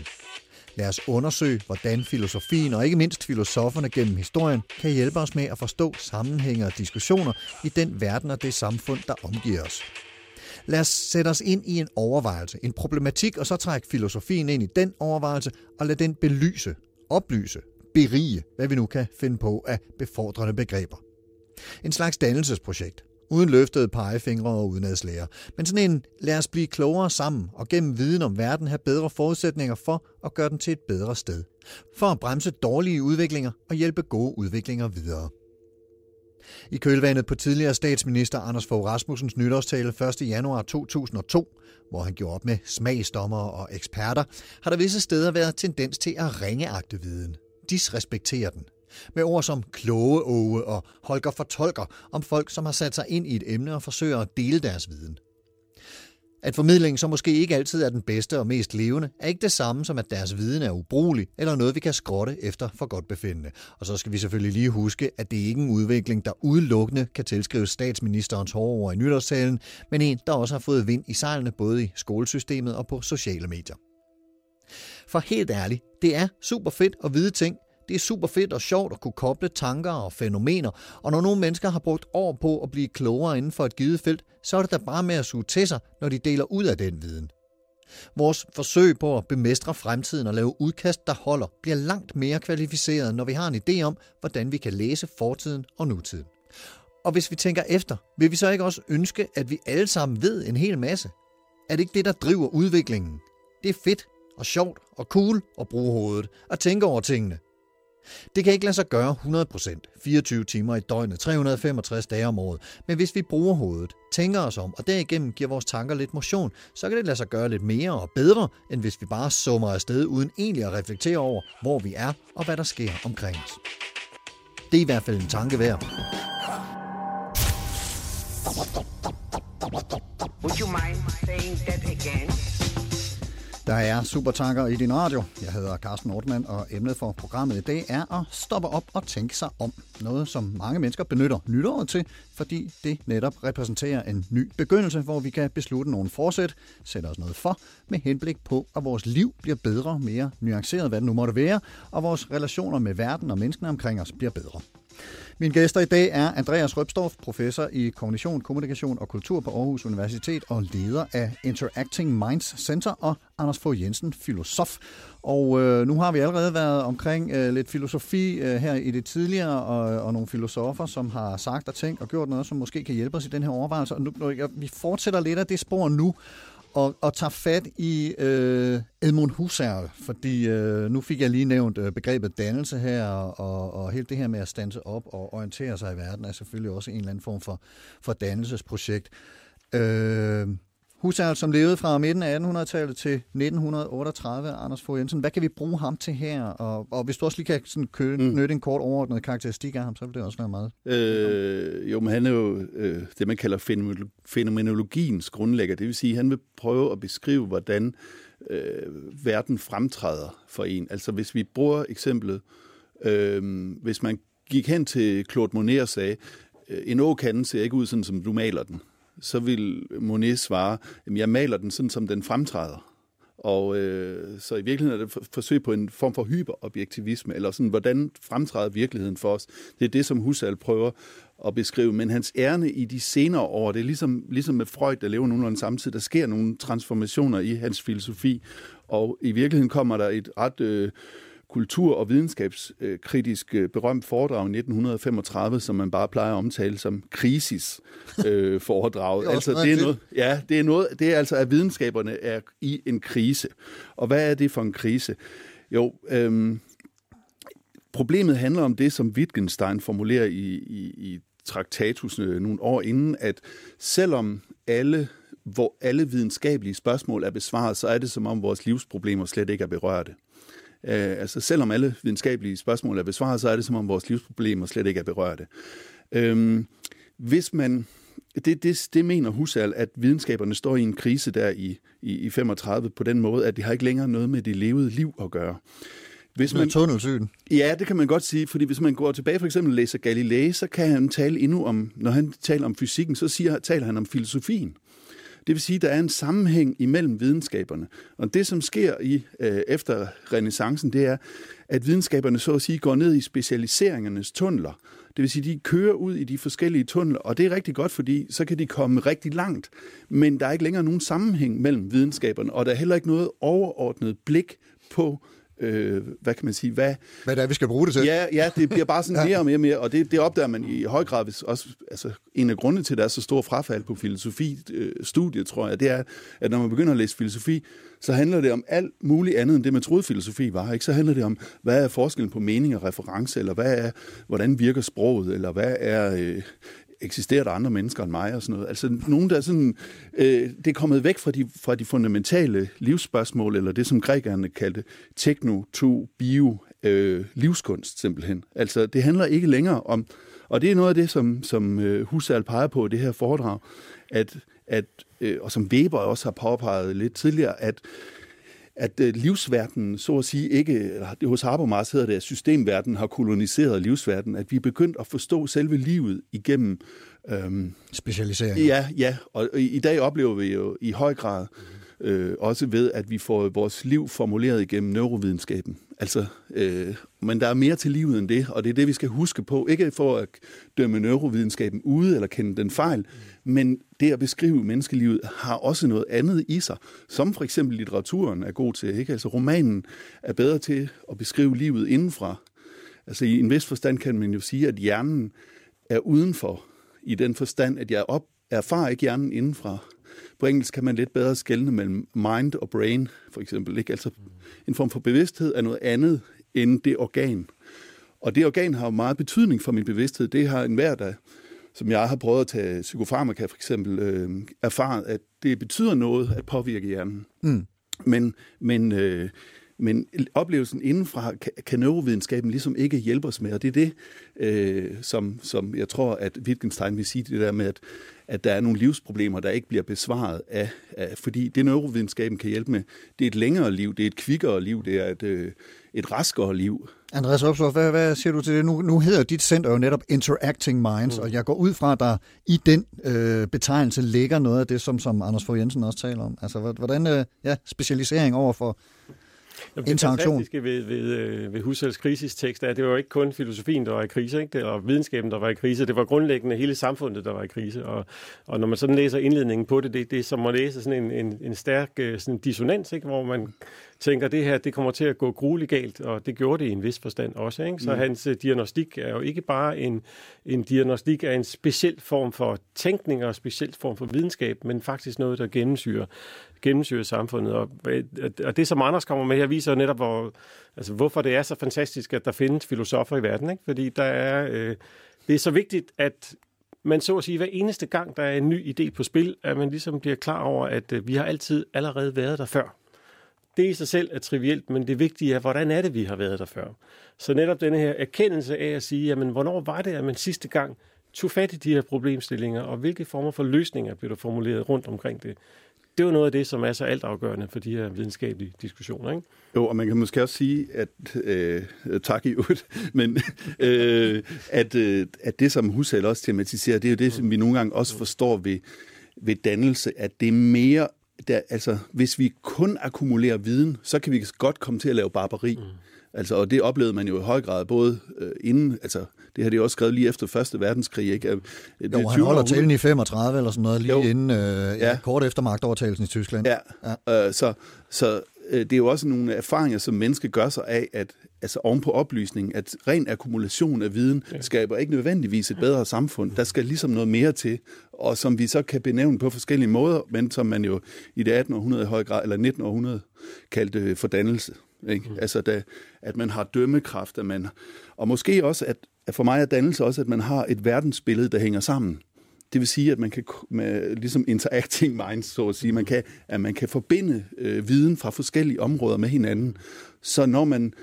Lad os undersøge, hvordan filosofien og ikke mindst filosoferne gennem historien kan hjælpe os med at forstå sammenhænge og diskussioner i den verden og det samfund, der omgiver os. Lad os sætte os ind i en overvejelse, en problematik, og så trække filosofien ind i den overvejelse, og lad den belyse, oplyse, berige, hvad vi nu kan finde på af befordrende begreber. En slags dannelsesprojekt, uden løftede pegefingre og udenadslærer, men sådan en lad os blive klogere sammen og gennem viden om verden have bedre forudsætninger for at gøre den til et bedre sted. For at bremse dårlige udviklinger og hjælpe gode udviklinger videre. I kølvandet på tidligere statsminister Anders Fogh Rasmussens nytårstale 1. januar 2002, hvor han gjorde op med smagsdommere og eksperter, har der visse steder været tendens til at ringeagte viden. Disrespektere den. Med ord som klogeåge og Holger fortolker om folk, som har sat sig ind i et emne og forsøger at dele deres viden. At formidlingen så måske ikke altid er den bedste og mest levende, er ikke det samme som, at deres viden er ubrugelig, eller noget, vi kan skrotte efter for godt befindende. Og så skal vi selvfølgelig lige huske, at det ikke er en udvikling, der udelukkende kan tilskrives statsministerens hårde ord i nytårstalen, men en, der også har fået vind i sejlene både i skolesystemet og på sociale medier. For helt ærligt, det er super fedt at vide ting, det er super fedt og sjovt at kunne koble tanker og fænomener, og når nogle mennesker har brugt år på at blive klogere inden for et givet felt, så er det da bare med at suge til sig, når de deler ud af den viden. Vores forsøg på at bemestre fremtiden og lave udkast, der holder, bliver langt mere kvalificeret, når vi har en idé om, hvordan vi kan læse fortiden og nutiden. Og hvis vi tænker efter, vil vi så ikke også ønske, at vi alle sammen ved en hel masse? Er det ikke det, der driver udviklingen? Det er fedt og sjovt og cool at bruge hovedet og tænke over tingene. Det kan ikke lade sig gøre 100%, 24 timer i døgnet, 365 dage om året, men hvis vi bruger hovedet, tænker os om og derigennem giver vores tanker lidt motion, så kan det lade sig gøre lidt mere og bedre, end hvis vi bare summer afsted uden egentlig at reflektere over, hvor vi er og hvad der sker omkring os. Det er i hvert fald en tanke værd. Would you mind saying that again? Der er Supertanker i din radio. Jeg hedder Carsten Nordmann, og emnet for programmet i dag er at stoppe op og tænke sig om. Noget, som mange mennesker benytter nytåret til, fordi det netop repræsenterer en ny begyndelse, hvor vi kan beslutte nogle forsæt, sætte os noget for, med henblik på, at vores liv bliver bedre, mere nuanceret, hvad det nu måtte være, og vores relationer med verden og menneskene omkring os bliver bedre. Mine gæster i dag er Andreas Røbstorff, professor i kognition, kommunikation og kultur på Aarhus Universitet og leder af Interacting Minds Center, og Anders Fogh Jensen, filosof. Og øh, nu har vi allerede været omkring øh, lidt filosofi øh, her i det tidligere, og, øh, og nogle filosofer, som har sagt og tænkt og gjort noget, som måske kan hjælpe os i den her overvejelse. Og nu, nu, vi fortsætter lidt af det spor nu, og, og tager fat i øh, Edmund Husserl, fordi øh, nu fik jeg lige nævnt øh, begrebet dannelse her, og, og helt det her med at stanse op og orientere sig i verden er selvfølgelig også en eller anden form for, for dannelsesprojekt. Øh, Husserl, som levede fra midten af 1800-tallet til 1938, Anders Fogh Jensen. Hvad kan vi bruge ham til her? Og, og hvis du også lige kan sådan kø, mm. nytte en kort overordnet karakteristik af ham, så vil det også være meget. Øh, jo, men han er jo øh, det, man kalder fænomenologiens grundlægger. Det vil sige, at han vil prøve at beskrive, hvordan øh, verden fremtræder for en. Altså hvis vi bruger eksemplet, øh, hvis man gik hen til Claude Monet og sagde, øh, en åkande ser ikke ud sådan, som du maler den så vil Monet svare, at jeg maler den sådan, som den fremtræder. Og øh, så i virkeligheden er det et forsøg på en form for hyperobjektivisme, eller sådan, hvordan fremtræder virkeligheden for os. Det er det, som Husserl prøver at beskrive, men hans ærne i de senere år, det er ligesom, ligesom med Freud, der lever nogenlunde samtidig, der sker nogle transformationer i hans filosofi, og i virkeligheden kommer der et ret øh, kultur- og videnskabskritisk øh, berømt foredrag i 1935, som man bare plejer at omtale som krisis øh, foredraget. Altså, det er fedt. noget, ja, det er noget, det er altså, at videnskaberne er i en krise. Og hvad er det for en krise? Jo, øhm, problemet handler om det, som Wittgenstein formulerer i, i, i Traktatus øh, nogle år inden, at selvom alle, hvor alle videnskabelige spørgsmål er besvaret, så er det som om vores livsproblemer slet ikke er berørte. Øh, altså selvom alle videnskabelige spørgsmål er besvaret, så er det som om vores livsproblemer slet ikke er berørte. Øhm, hvis man det, det, det mener Husserl, at videnskaberne står i en krise der i, i, i 35 på den måde, at det har ikke længere noget med det levede liv at gøre. Hvis Med tunnelsyn. Ja, det kan man godt sige, fordi hvis man går tilbage for eksempel og læser Galilei, så kan han tale endnu om, når han taler om fysikken, så siger, taler han om filosofien. Det vil sige, at der er en sammenhæng imellem videnskaberne. Og det, som sker i øh, efter renaissancen, det er, at videnskaberne så at sige går ned i specialiseringernes tunneler. Det vil sige, de kører ud i de forskellige tunneler, og det er rigtig godt, fordi så kan de komme rigtig langt. Men der er ikke længere nogen sammenhæng mellem videnskaberne, og der er heller ikke noget overordnet blik på, øh, hvad kan man sige, hvad, Hvad det er, vi skal bruge det til. Ja, ja, det bliver bare sådan mere og mere og mere, og det, det opdager man i høj grad, hvis også, altså en af grundene til, at der er så stor frafald på filosofi-studiet, tror jeg, det er, at når man begynder at læse filosofi, så handler det om alt muligt andet, end det man troede filosofi var. Ikke? Så handler det om, hvad er forskellen på mening og reference, eller hvad er, hvordan virker sproget, eller hvad er... Øh, eksisterer der andre mennesker end mig og sådan noget. Altså nogen, der er sådan, øh, det er kommet væk fra de, fra de fundamentale livsspørgsmål, eller det, som grækerne kaldte tekno, to, bio, øh, livskunst simpelthen. Altså det handler ikke længere om, og det er noget af det, som, som øh, Husserl peger på i det her foredrag, at, at øh, og som Weber også har påpeget lidt tidligere, at at øh, livsverdenen, så at sige, ikke, eller hos Habermas hedder det, at systemverdenen har koloniseret livsverdenen, at vi er begyndt at forstå selve livet igennem, øhm, Specialisering. ja, ja, og i, i dag oplever vi jo i høj grad øh, også ved, at vi får vores liv formuleret igennem neurovidenskaben. Altså, øh, men der er mere til livet end det, og det er det, vi skal huske på. Ikke for at dømme neurovidenskaben ude eller kende den fejl, men det at beskrive menneskelivet har også noget andet i sig, som for eksempel litteraturen er god til. Ikke? Altså romanen er bedre til at beskrive livet indenfra. Altså i en vis forstand kan man jo sige, at hjernen er udenfor, i den forstand, at jeg op, erfarer ikke hjernen indenfra. På engelsk kan man lidt bedre skelne mellem mind og brain, for eksempel. Ikke? Altså en form for bevidsthed er noget andet end det organ. Og det organ har jo meget betydning for min bevidsthed. Det har enhver, der, som jeg har prøvet at tage psykofarmaka for eksempel, øh, erfaret, at det betyder noget at påvirke hjernen. Mm. Men, men, øh, men oplevelsen indenfra kan, kan neurovidenskaben ligesom ikke hjælpe os med, og det er det, øh, som, som jeg tror, at Wittgenstein vil sige, det der med, at, at der er nogle livsproblemer, der ikke bliver besvaret af, af fordi det neurovidenskaben kan hjælpe med, det er et længere liv, det er et kvikkere liv, det er et, øh, et raskere liv. Andreas Opsdorf, hvad, hvad siger du til det? Nu, nu hedder dit center jo netop Interacting Minds, mm. og jeg går ud fra, at der i den øh, betegnelse ligger noget af det, som, som Anders Fogh Jensen også taler om. Altså, hvordan øh, ja, specialisering over for Jamen, det Interaktion. fantastiske ved, ved, øh, ved Husserls krisistekst er, at det var ikke kun filosofien, der var i krise, ikke? Det, og videnskaben, der var i krise. Det var grundlæggende hele samfundet, der var i krise. Og, og når man sådan læser indledningen på det, det, det er som at læse sådan en, en, en stærk øh, sådan dissonans, ikke? hvor man tænker, det her det kommer til at gå grueligt galt, og det gjorde det i en vis forstand også. Ikke? Så mm. hans øh, diagnostik er jo ikke bare en, en diagnostik af en speciel form for tænkning og en speciel form for videnskab, men faktisk noget, der gennemsyrer, gennemsyrer samfundet. Og, øh, og det, som Anders kommer med her, viser jo netop, hvor, altså, hvorfor det er så fantastisk, at der findes filosofer i verden. Ikke? Fordi der er, øh, det er så vigtigt, at man så at sige, hver eneste gang, der er en ny idé på spil, at man ligesom bliver klar over, at øh, vi har altid allerede været der før. Det i sig selv er trivielt, men det vigtige er, hvordan er det, vi har været der før. Så netop denne her erkendelse af at sige, jamen, hvornår var det, at man sidste gang tog fat i de her problemstillinger, og hvilke former for løsninger blev der formuleret rundt omkring det. Det er jo noget af det, som er så altafgørende for de her videnskabelige diskussioner. Ikke? Jo, og man kan måske også sige, at øh, tak i øvrigt, men øh, at, øh, at det, som Husserl også tematiserer, det er jo det, som vi nogle gange også forstår ved, ved dannelse, at det er mere, der, altså hvis vi kun akkumulerer viden, så kan vi godt komme til at lave barbari. Mm. Altså, og det oplevede man jo i høj grad, både øh, inden, altså Det har de også skrevet lige efter Første Verdenskrig. Ikke? Det Jo, han 20. holder århundrede- talen i 35 eller sådan noget, lige Jo. inden, øh, ja, Ja. kort efter magtovertagelsen i Tyskland. Ja, ja. Øh, så, så øh, det er jo også nogle erfaringer, som mennesker gør sig af, at altså oven på oplysning, at ren akkumulation af viden ja. skaber ikke nødvendigvis et bedre samfund. Der skal ligesom noget mere til, og som vi så kan benævne på forskellige måder, men som man jo i det 18. århundrede i høj grad, eller 19. århundrede, kaldte fordannelse. Ikke? Mm. Altså, da, at man har dømmekraft, at man, og måske også, at, at for mig er dannelse også, at man har et verdensbillede, der hænger sammen. Det vil sige, at man kan med, ligesom interacting minds, så at sige, man kan, at man kan forbinde øh, viden fra forskellige områder med hinanden. Så når man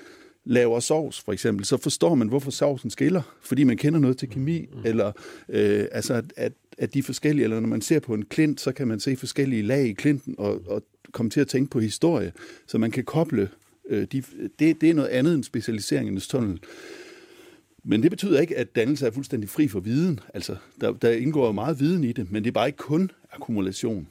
laver sovs, for eksempel, så forstår man, hvorfor sovsen skiller, fordi man kender noget til kemi, eller øh, altså, at, at, at de forskellige, eller når man ser på en klint, så kan man se forskellige lag i klinten, og, og komme til at tænke på historie, så man kan koble øh, de, det, det er noget andet end specialiseringens tunnel. Men det betyder ikke, at dannelse er fuldstændig fri for viden. Altså, der, der indgår jo meget viden i det, men det er bare ikke kun akkumulation.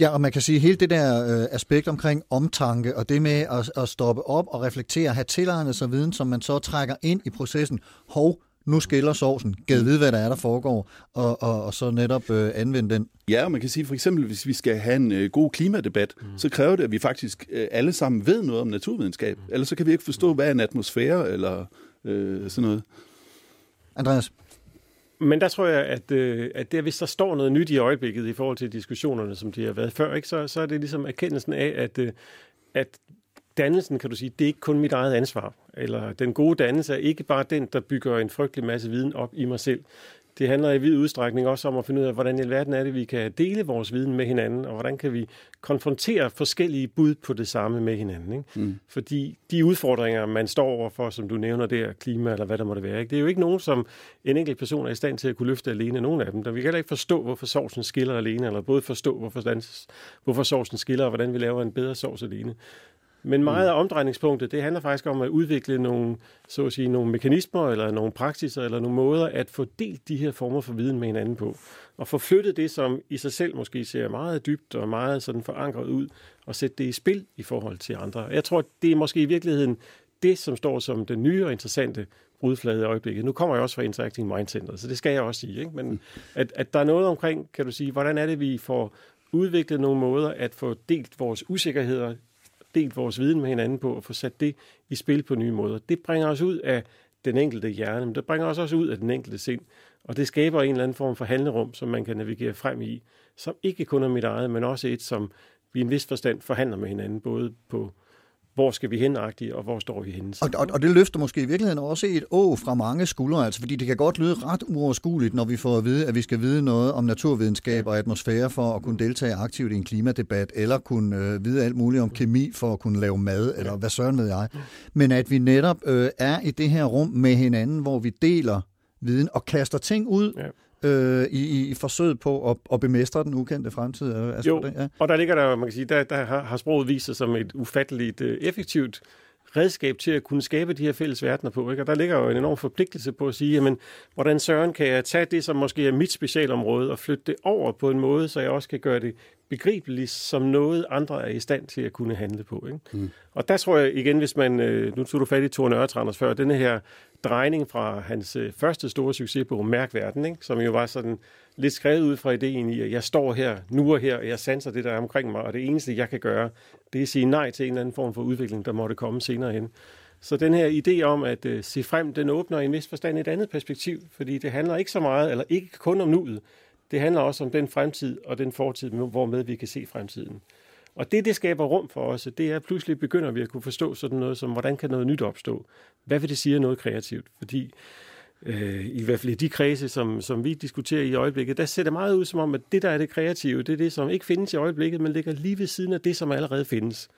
Ja, og man kan sige, at hele det der øh, aspekt omkring omtanke, og det med at, at stoppe op og reflektere, have tilegnet sig viden, som man så trækker ind i processen. Hov, nu skiller sovsen. Gad vide, hvad der er, der foregår, og, og, og så netop øh, anvende den. Ja, og man kan sige for eksempel, hvis vi skal have en øh, god klimadebat, mm. så kræver det, at vi faktisk øh, alle sammen ved noget om naturvidenskab. Mm. Ellers så kan vi ikke forstå, hvad er en atmosfære eller øh, sådan noget. Andreas? Men der tror jeg, at, øh, at der, hvis der står noget nyt i øjeblikket i forhold til diskussionerne, som de har været før, ikke, så, så er det ligesom erkendelsen af, at, øh, at dannelsen, kan du sige, det er ikke kun mit eget ansvar. Eller den gode dannelse er ikke bare den, der bygger en frygtelig masse viden op i mig selv. Det handler i vid udstrækning også om at finde ud af, hvordan i alverden er det, vi kan dele vores viden med hinanden, og hvordan kan vi konfrontere forskellige bud på det samme med hinanden. Ikke? Mm. Fordi de udfordringer, man står overfor, som du nævner der, klima eller hvad der måtte være, ikke? det er jo ikke nogen, som en enkelt person er i stand til at kunne løfte alene, nogen af dem. Der vi kan heller ikke forstå, hvorfor sovsen skiller alene, eller både forstå, hvorfor, dans, hvorfor sovsen skiller, og hvordan vi laver en bedre sovs alene. Men meget af omdrejningspunktet, det handler faktisk om at udvikle nogle, så at sige, nogle mekanismer, eller nogle praksiser, eller nogle måder at få delt de her former for viden med hinanden på. Og få flyttet det, som i sig selv måske ser meget dybt og meget sådan forankret ud, og sætte det i spil i forhold til andre. Jeg tror, det er måske i virkeligheden det, som står som den nye og interessante brudflade i øjeblikket. Nu kommer jeg også fra Interacting Mind Center, så det skal jeg også sige. Ikke? Men at, at der er noget omkring, kan du sige, hvordan er det, vi får udviklet nogle måder at få delt vores usikkerheder, delt vores viden med hinanden på og få sat det i spil på nye måder. Det bringer os ud af den enkelte hjerne, men det bringer os også ud af den enkelte sind. Og det skaber en eller anden form for handlerum, som man kan navigere frem i, som ikke kun er mit eget, men også et, som vi i en vis forstand forhandler med hinanden, både på hvor skal vi hen og hvor står vi henne. Og, og, og det løfter måske i virkeligheden også et å fra mange skuldre, altså fordi det kan godt lyde ret uoverskueligt, når vi får at vide, at vi skal vide noget om naturvidenskab og atmosfære for at kunne deltage aktivt i en klimadebat, eller kunne øh, vide alt muligt om kemi for at kunne lave mad, eller hvad søren ved jeg. Men at vi netop øh, er i det her rum med hinanden, hvor vi deler viden og kaster ting ud, Ja. Øh, i, i forsøget på at, at bemestre den ukendte fremtid. Altså, Jo, det, ja. og der ligger der, man kan sige, der, der har, har sproget vist sig som et ufatteligt øh, effektivt redskab til at kunne skabe de her fælles verdener på. Ikke? Og der ligger jo en enorm forpligtelse på at sige, jamen, hvordan søren kan jeg tage det, som måske er mit specialområde, og flytte det over på en måde, så jeg også kan gøre det begribeligt som noget, andre er i stand til at kunne handle på. Ikke? Mm. Og der tror jeg igen, hvis man, øh, nu tog du fat i Thor Nørretranders før, denne her drejning fra hans øh, første store succes på Mærkverden, ikke? som jo var sådan lidt skrevet ud fra ideen i, at jeg står her, nu og her, og jeg sanser det, der er omkring mig, og det eneste, jeg kan gøre, det er at sige nej til en eller anden form for udvikling, der måtte komme senere hen. Så den her idé om at øh, se frem, den åbner i en vis forstand et andet perspektiv, fordi det handler ikke så meget, eller ikke kun om nuet, det handler også om den fremtid og den fortid, hvormed vi kan se fremtiden. Og det, det skaber rum for os, det er, at pludselig begynder vi at kunne forstå sådan noget som, hvordan kan noget nyt opstå? Hvad vil det sige noget kreativt? Fordi øh, i hvert fald i de kredse, som, som vi diskuterer i øjeblikket, der ser det meget ud som om, at det, der er det kreative, det er det, som ikke findes i øjeblikket, men ligger lige ved siden af det, som allerede findes.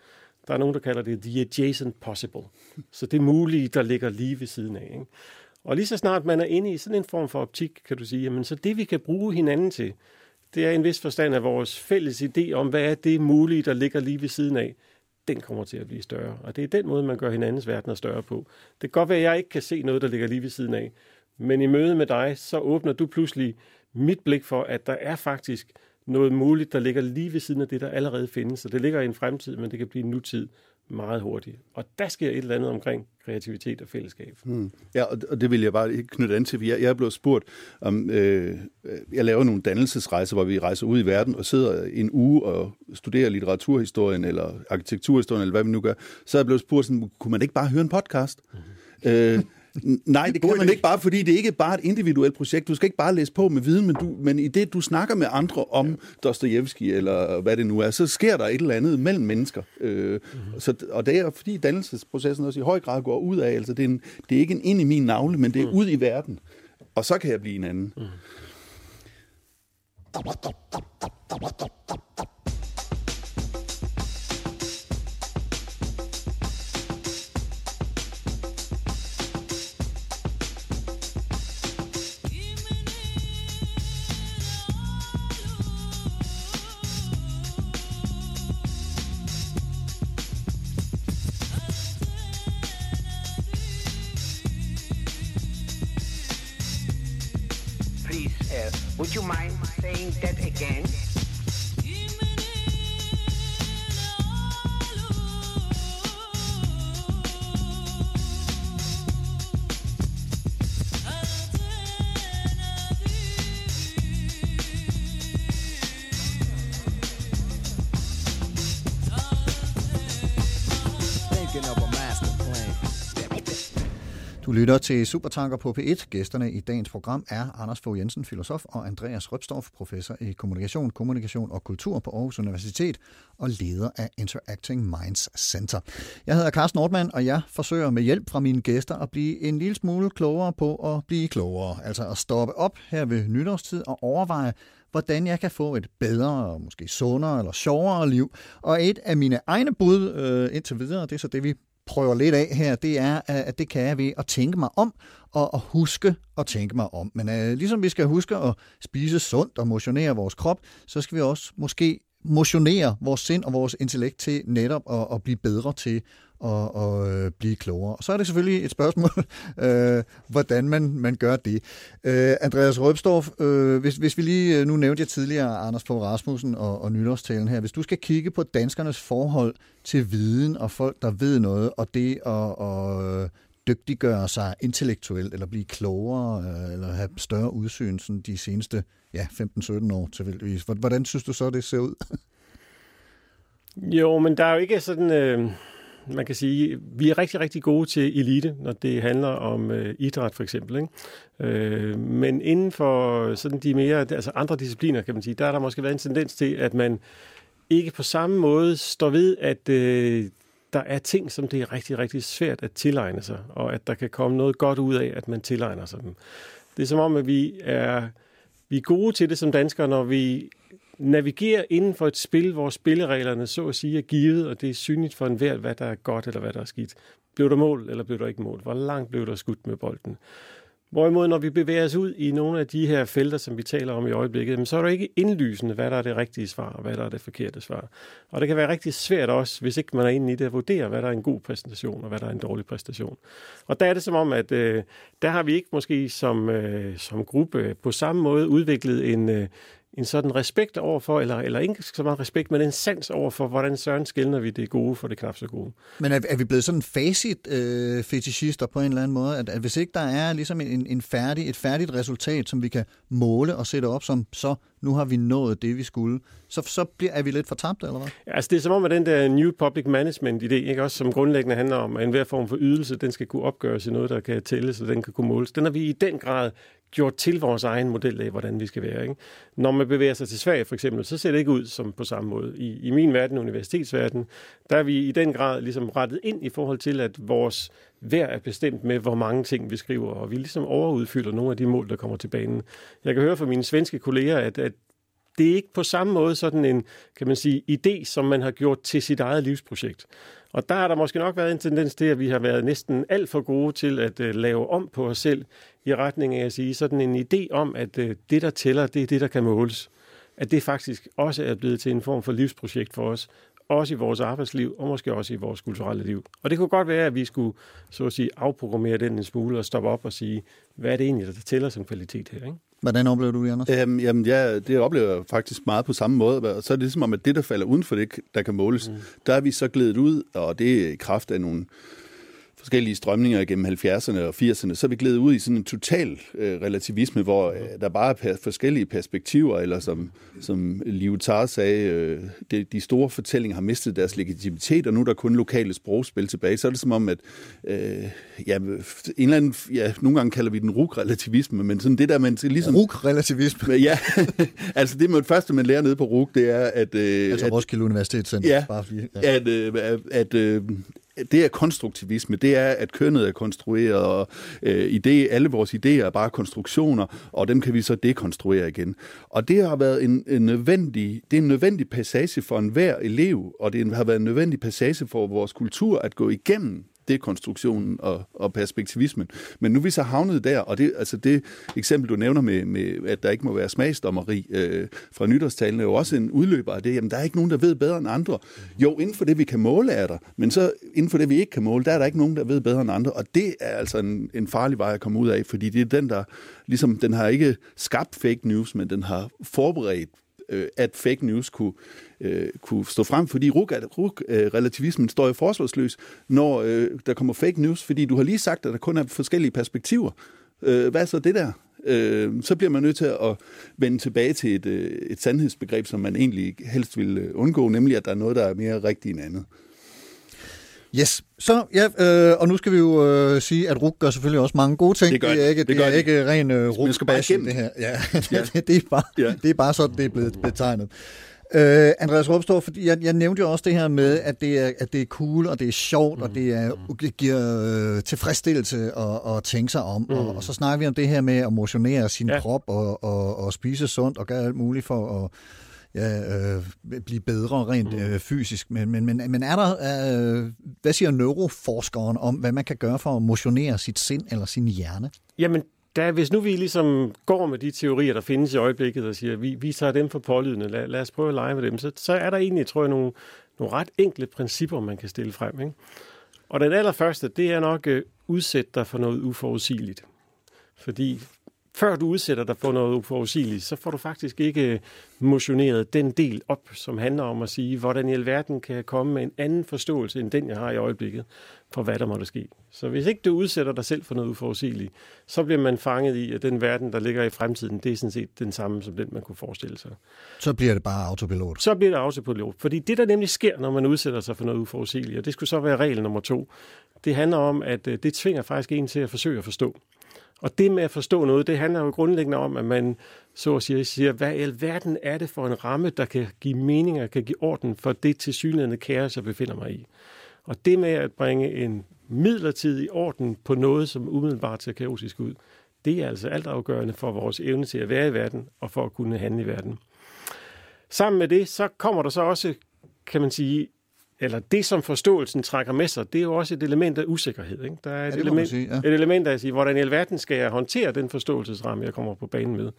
Der er nogen, der kalder det the adjacent possible. Så det mulige, der ligger lige ved siden af. Ikke? Og lige så snart man er inde i sådan en form for optik, kan du sige, jamen så det, vi kan bruge hinanden til, det er en vis forstand af vores fælles idé om, hvad er det mulige, der ligger lige ved siden af, den kommer til at blive større. Og det er den måde, man gør hinandens verdener større på. Det kan godt være, at jeg ikke kan se noget, der ligger lige ved siden af, men i møde med dig, så åbner du pludselig mit blik for, at der er faktisk noget muligt, der ligger lige ved siden af det, der allerede findes. Så det ligger i en fremtid, men det kan blive en nutid meget hurtigt. Og der sker et eller andet omkring kreativitet og fællesskab. Mm. Ja, og det vil jeg bare knytte an til, for jeg, jeg er blevet spurgt om, øh, jeg laver nogle dannelsesrejser, hvor vi rejser ud i verden og sidder en uge og studerer litteraturhistorien eller arkitekturhistorien, eller hvad vi nu gør. Så er jeg blevet spurgt sådan, kunne man ikke bare høre en podcast? Mm. Øh, Nej, det kan man ikke bare, fordi det ikke er bare et individuelt projekt. Du skal ikke bare læse på med viden, men, du, men i det, du snakker med andre om ja. Dostojevski, eller hvad det nu er, så sker der et eller andet mellem mennesker. Øh, mm-hmm. så, og det er fordi dannelsesprocessen også i høj grad går ud af, altså det er, en, det er ikke en ind i min navle, men det er mm. ud i verden. Og så kan jeg blive en anden. Mm. Lytter til Supertanker på P1. Gæsterne i dagens program er Anders Fogh Jensen, filosof, og Andreas Røbstorff, professor i kommunikation, kommunikation og kultur på Aarhus Universitet og leder af Interacting Minds Center. Jeg hedder Carsten Nordmann, og jeg forsøger med hjælp fra mine gæster at blive en lille smule klogere på at blive klogere. Altså at stoppe op her ved nytårstid og overveje, hvordan jeg kan få et bedre, måske sundere eller sjovere liv. Og et af mine egne bud øh, indtil videre, det er så det, vi prøver lidt af her, det er, at det kan jeg ved at tænke mig om, og at huske at tænke mig om. Men øh, ligesom vi skal huske at spise sundt og motionere vores krop, så skal vi også måske motionere vores sind og vores intellekt til netop at, at blive bedre til og, og øh, blive klogere. Og så er det selvfølgelig et spørgsmål, øh, hvordan man, man gør det. Øh, Andreas Røbstorff, øh, hvis, hvis vi lige, øh, nu nævnte jeg tidligere Anders Fogh Rasmussen og, og nytårstalen her, hvis du skal kigge på danskernes forhold til viden og folk, der ved noget, og det at, og, øh, dygtiggøre sig intellektuelt, eller blive klogere, øh, eller have større udsyn sådan de seneste ja, 15-17 år tilfældigvis. Hvordan synes du så, det ser ud? Jo, men der er jo ikke sådan... Øh, man kan sige, vi er rigtig, rigtig gode til elite, når det handler om øh, idræt for eksempel. Ikke? Øh, men inden for sådan de mere, altså andre discipliner, kan man sige, der har der måske været en tendens til, at man ikke på samme måde står ved, at øh, der er ting, som det er rigtig, rigtig svært at tilegne sig, og at der kan komme noget godt ud af, at man tilegner sig dem. Det er som om, at vi er, vi er gode til det som danskere, når vi navigere inden for et spil, hvor spillereglerne så at sige er givet, og det er synligt for enhver, hvad der er godt eller hvad der er skidt. Blev der mål, eller blev der ikke mål? Hvor langt blev der skudt med bolden? Hvorimod, når vi bevæger os ud i nogle af de her felter, som vi taler om i øjeblikket, så er der ikke indlysende, hvad der er det rigtige svar, og hvad der er det forkerte svar. Og det kan være rigtig svært også, hvis ikke man er inde i det, at vurdere, hvad der er en god præstation, og hvad der er en dårlig præstation. Og der er det som om, at øh, der har vi ikke måske som, øh, som gruppe på samme måde udviklet en, øh, en sådan respekt overfor, eller, eller ikke så meget respekt, men en sans overfor, hvordan søren skældner vi det gode for det knap så gode. Men er, er vi blevet sådan facit øh, fetishister på en eller anden måde, at, at hvis ikke der er ligesom en, en færdig, et færdigt resultat, som vi kan måle og sætte op som, så nu har vi nået det, vi skulle, så, så bliver, er vi lidt fortabt, eller hvad? Ja, altså det er som om, at den der New Public Management-idé, ikke også som grundlæggende handler om, at enhver form for ydelse, den skal kunne opgøres i noget, der kan tælles, og den kan kunne måles. Den har vi i den grad gjort til vores egen model af, hvordan vi skal være. Ikke? Når man bevæger sig til Sverige for eksempel, så ser det ikke ud som på samme måde. I, i min verden, universitetsverden, der er vi i den grad ligesom rettet ind i forhold til, at vores hver er bestemt med, hvor mange ting vi skriver, og vi ligesom overudfylder nogle af de mål, der kommer til banen. Jeg kan høre fra mine svenske kolleger, at, at det er ikke på samme måde sådan en, kan man sige, idé, som man har gjort til sit eget livsprojekt. Og der har der måske nok været en tendens til, at vi har været næsten alt for gode til at uh, lave om på os selv i retning af at sige sådan en idé om, at uh, det, der tæller, det er det, der kan måles. At det faktisk også er blevet til en form for livsprojekt for os, også i vores arbejdsliv, og måske også i vores kulturelle liv. Og det kunne godt være, at vi skulle, så at sige, afprogrammere den en smule og stoppe op og sige, hvad er det egentlig, der tæller som kvalitet her, ikke? Hvordan oplever du det, Anders? Øhm, jamen, ja, det oplever jeg faktisk meget på samme måde. Og så er det ligesom om, at det, der falder uden for det, der kan måles, mm. der er vi så glædet ud, og det er i kraft af nogle forskellige strømninger gennem 70'erne og 80'erne, så er vi glædet ud i sådan en total øh, relativisme, hvor øh, der bare er per- forskellige perspektiver, eller som, som Liu Tar sagde, øh, det, de store fortællinger har mistet deres legitimitet, og nu er der kun lokale sprogspil tilbage. Så er det som om, at øh, ja, en eller anden, ja, nogle gange kalder vi den RUG-relativisme, men sådan det der, man ligesom... RUG-relativisme. Ja, altså det man, første, man lærer nede på RUG, det er, at... Øh, Altså at, Roskilde Universitetscenter. Ja, Bare fordi, ja. at, øh, at øh, det er konstruktivisme, det er, at kønnet er konstrueret, og øh, idé, alle vores idéer er bare konstruktioner, og dem kan vi så dekonstruere igen. Og det har været en, en nødvendig, det er en nødvendig passage for enhver elev, og det har været en nødvendig passage for vores kultur at gå igennem dekonstruktionen og, og perspektivismen. Men nu er vi så havnet der, og det, altså det eksempel, du nævner med, med at der ikke må være smagsdommeri øh, fra nytårstalen, er jo også en udløber af det. Jamen, der er ikke nogen, der ved bedre end andre. Jo, inden for det, vi kan måle, er der, men så inden for det, vi ikke kan måle, der er der ikke nogen, der ved bedre end andre, og det er altså en, en farlig vej at komme ud af, fordi det er den, der ligesom, den har ikke skabt fake news, men den har forberedt øh, at fake news kunne, øh, kunne stå frem, fordi RUG-relativismen øh, står jo forsvarsløs, når øh, der kommer fake news, fordi du har lige sagt, at der kun er forskellige perspektiver. Øh, hvad er så det der? Øh, så bliver man nødt til at vende tilbage til et, øh, et sandhedsbegreb, som man egentlig helst vil øh, undgå, nemlig at der er noget, der er mere rigtigt end andet. Yes. Så, ja, øh, og nu skal vi jo øh, sige, at RUG gør selvfølgelig også mange gode ting. Det gør det er ikke, Det det gør er de. ikke ren øh, igennem. det her. Ja, Ja. det, det, er bare, Ja. det er bare sådan, det er blevet betegnet. Øh, Andreas Råbstorff, fordi jeg, jeg nævnte jo også det her med, at det er, at det er cool, og det er sjovt, mm. og det, er, det giver øh, tilfredsstillelse at, at tænke sig om. Mm. Og, og så snakker vi om det her med at motionere sin. Ja. krop og, og, og spise sundt og gøre alt muligt for at ja, øh, blive bedre rent øh, fysisk. Men, men, men, men er der, øh, hvad siger neuroforskeren om, hvad man kan gøre for at motionere sit sind eller sin hjerne? Jamen, der, hvis nu vi ligesom går med de teorier, der findes i øjeblikket, og siger, at vi, vi tager dem for pålydende, lad, lad os prøve at lege med dem, så, så er der egentlig, tror jeg, nogle, nogle ret enkle principper, man kan stille frem. Ikke? Og den allerførste, det er nok øh, udsætte dig for noget uforudsigeligt. Fordi før du udsætter dig for noget uforudsigeligt, så får du faktisk ikke øh, motioneret den del op, som handler om at sige, hvordan i alverden kan jeg komme med en anden forståelse, end den jeg har i øjeblikket, for hvad der måtte ske. Så hvis ikke du udsætter dig selv for noget uforudsigeligt, så bliver man fanget i, at den verden, der ligger i fremtiden, det er sådan set den samme, som den, man kunne forestille sig. Så bliver det bare autopilot. Så bliver det autopilot. Fordi det, der nemlig sker, når man udsætter sig for noget uforudsigeligt, og det skulle så være regel nummer to, det handler om, at øh, det tvinger faktisk en til at forsøge at forstå. Og det med at forstå noget, det handler jo grundlæggende om, at man så at sige, siger, hvad i alverden er det for en ramme, der kan give mening og kan give orden for det tilsyneladende kaos, jeg befinder mig i. Og det med at bringe en midlertidig orden på noget, som umiddelbart ser kaotisk ud, det er altså altafgørende for vores evne til at være i verden og for at kunne handle i verden. Sammen med det, så kommer der så også, kan man sige, eller det, som forståelsen trækker med sig, det er jo også et element af usikkerhed. Ikke? Der er et, man element, sige, ja. et element af at sige, hvordan i alverden skal jeg håndtere den forståelsesramme, jeg kommer på banen med.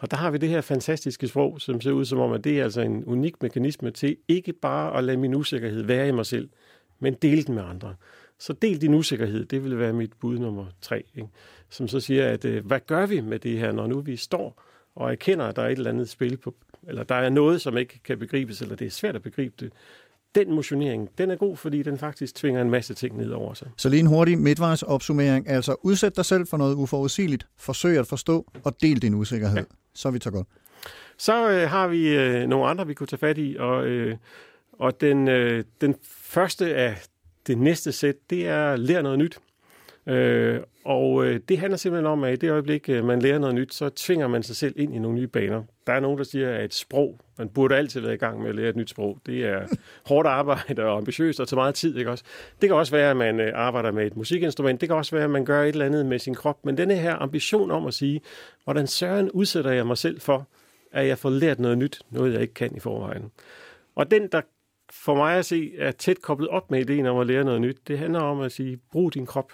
Og der har vi det her fantastiske sprog, som ser ud som om, at det er altså en unik mekanisme til ikke bare at lade min usikkerhed være i mig selv, men dele den med andre. Så del din usikkerhed, det vil være mit bud nummer tre, ikke? som så siger, at øh, hvad gør vi med det her, når nu vi står og erkender, at der er et eller andet spil på, eller der er noget, som ikke kan begribes, eller det er svært at begribe det. Den motionering, den er god, fordi den faktisk tvinger en masse ting ned over sig. Så lige en hurtig midtvejsopsummering. Altså udsæt dig selv for noget uforudsigeligt, forsøg at forstå og del din usikkerhed. Ja. Så er vi så godt. Så øh, har vi øh, nogle andre, vi kunne tage fat i, og, øh, og den, øh, den første af det næste sæt, det er lær noget nyt. Øh, og øh, det handler simpelthen om, at i det øjeblik, øh, man lærer noget nyt, så tvinger man sig selv ind i nogle nye baner. Der er nogen, der siger, at et sprog, man burde altid være i gang med at lære et nyt sprog. Det er hårdt arbejde og ambitiøst og tager meget tid. Ikke også? Det kan også være, at man øh, arbejder med et musikinstrument. Det kan også være, at man gør et eller andet med sin krop. Men denne her ambition om at sige, hvordan søren udsætter jeg mig selv for, at jeg får lært noget nyt, noget jeg ikke kan i forvejen. Og den, der for mig at se er tæt koblet op med ideen om at lære noget nyt, det handler om at sige, brug din krop.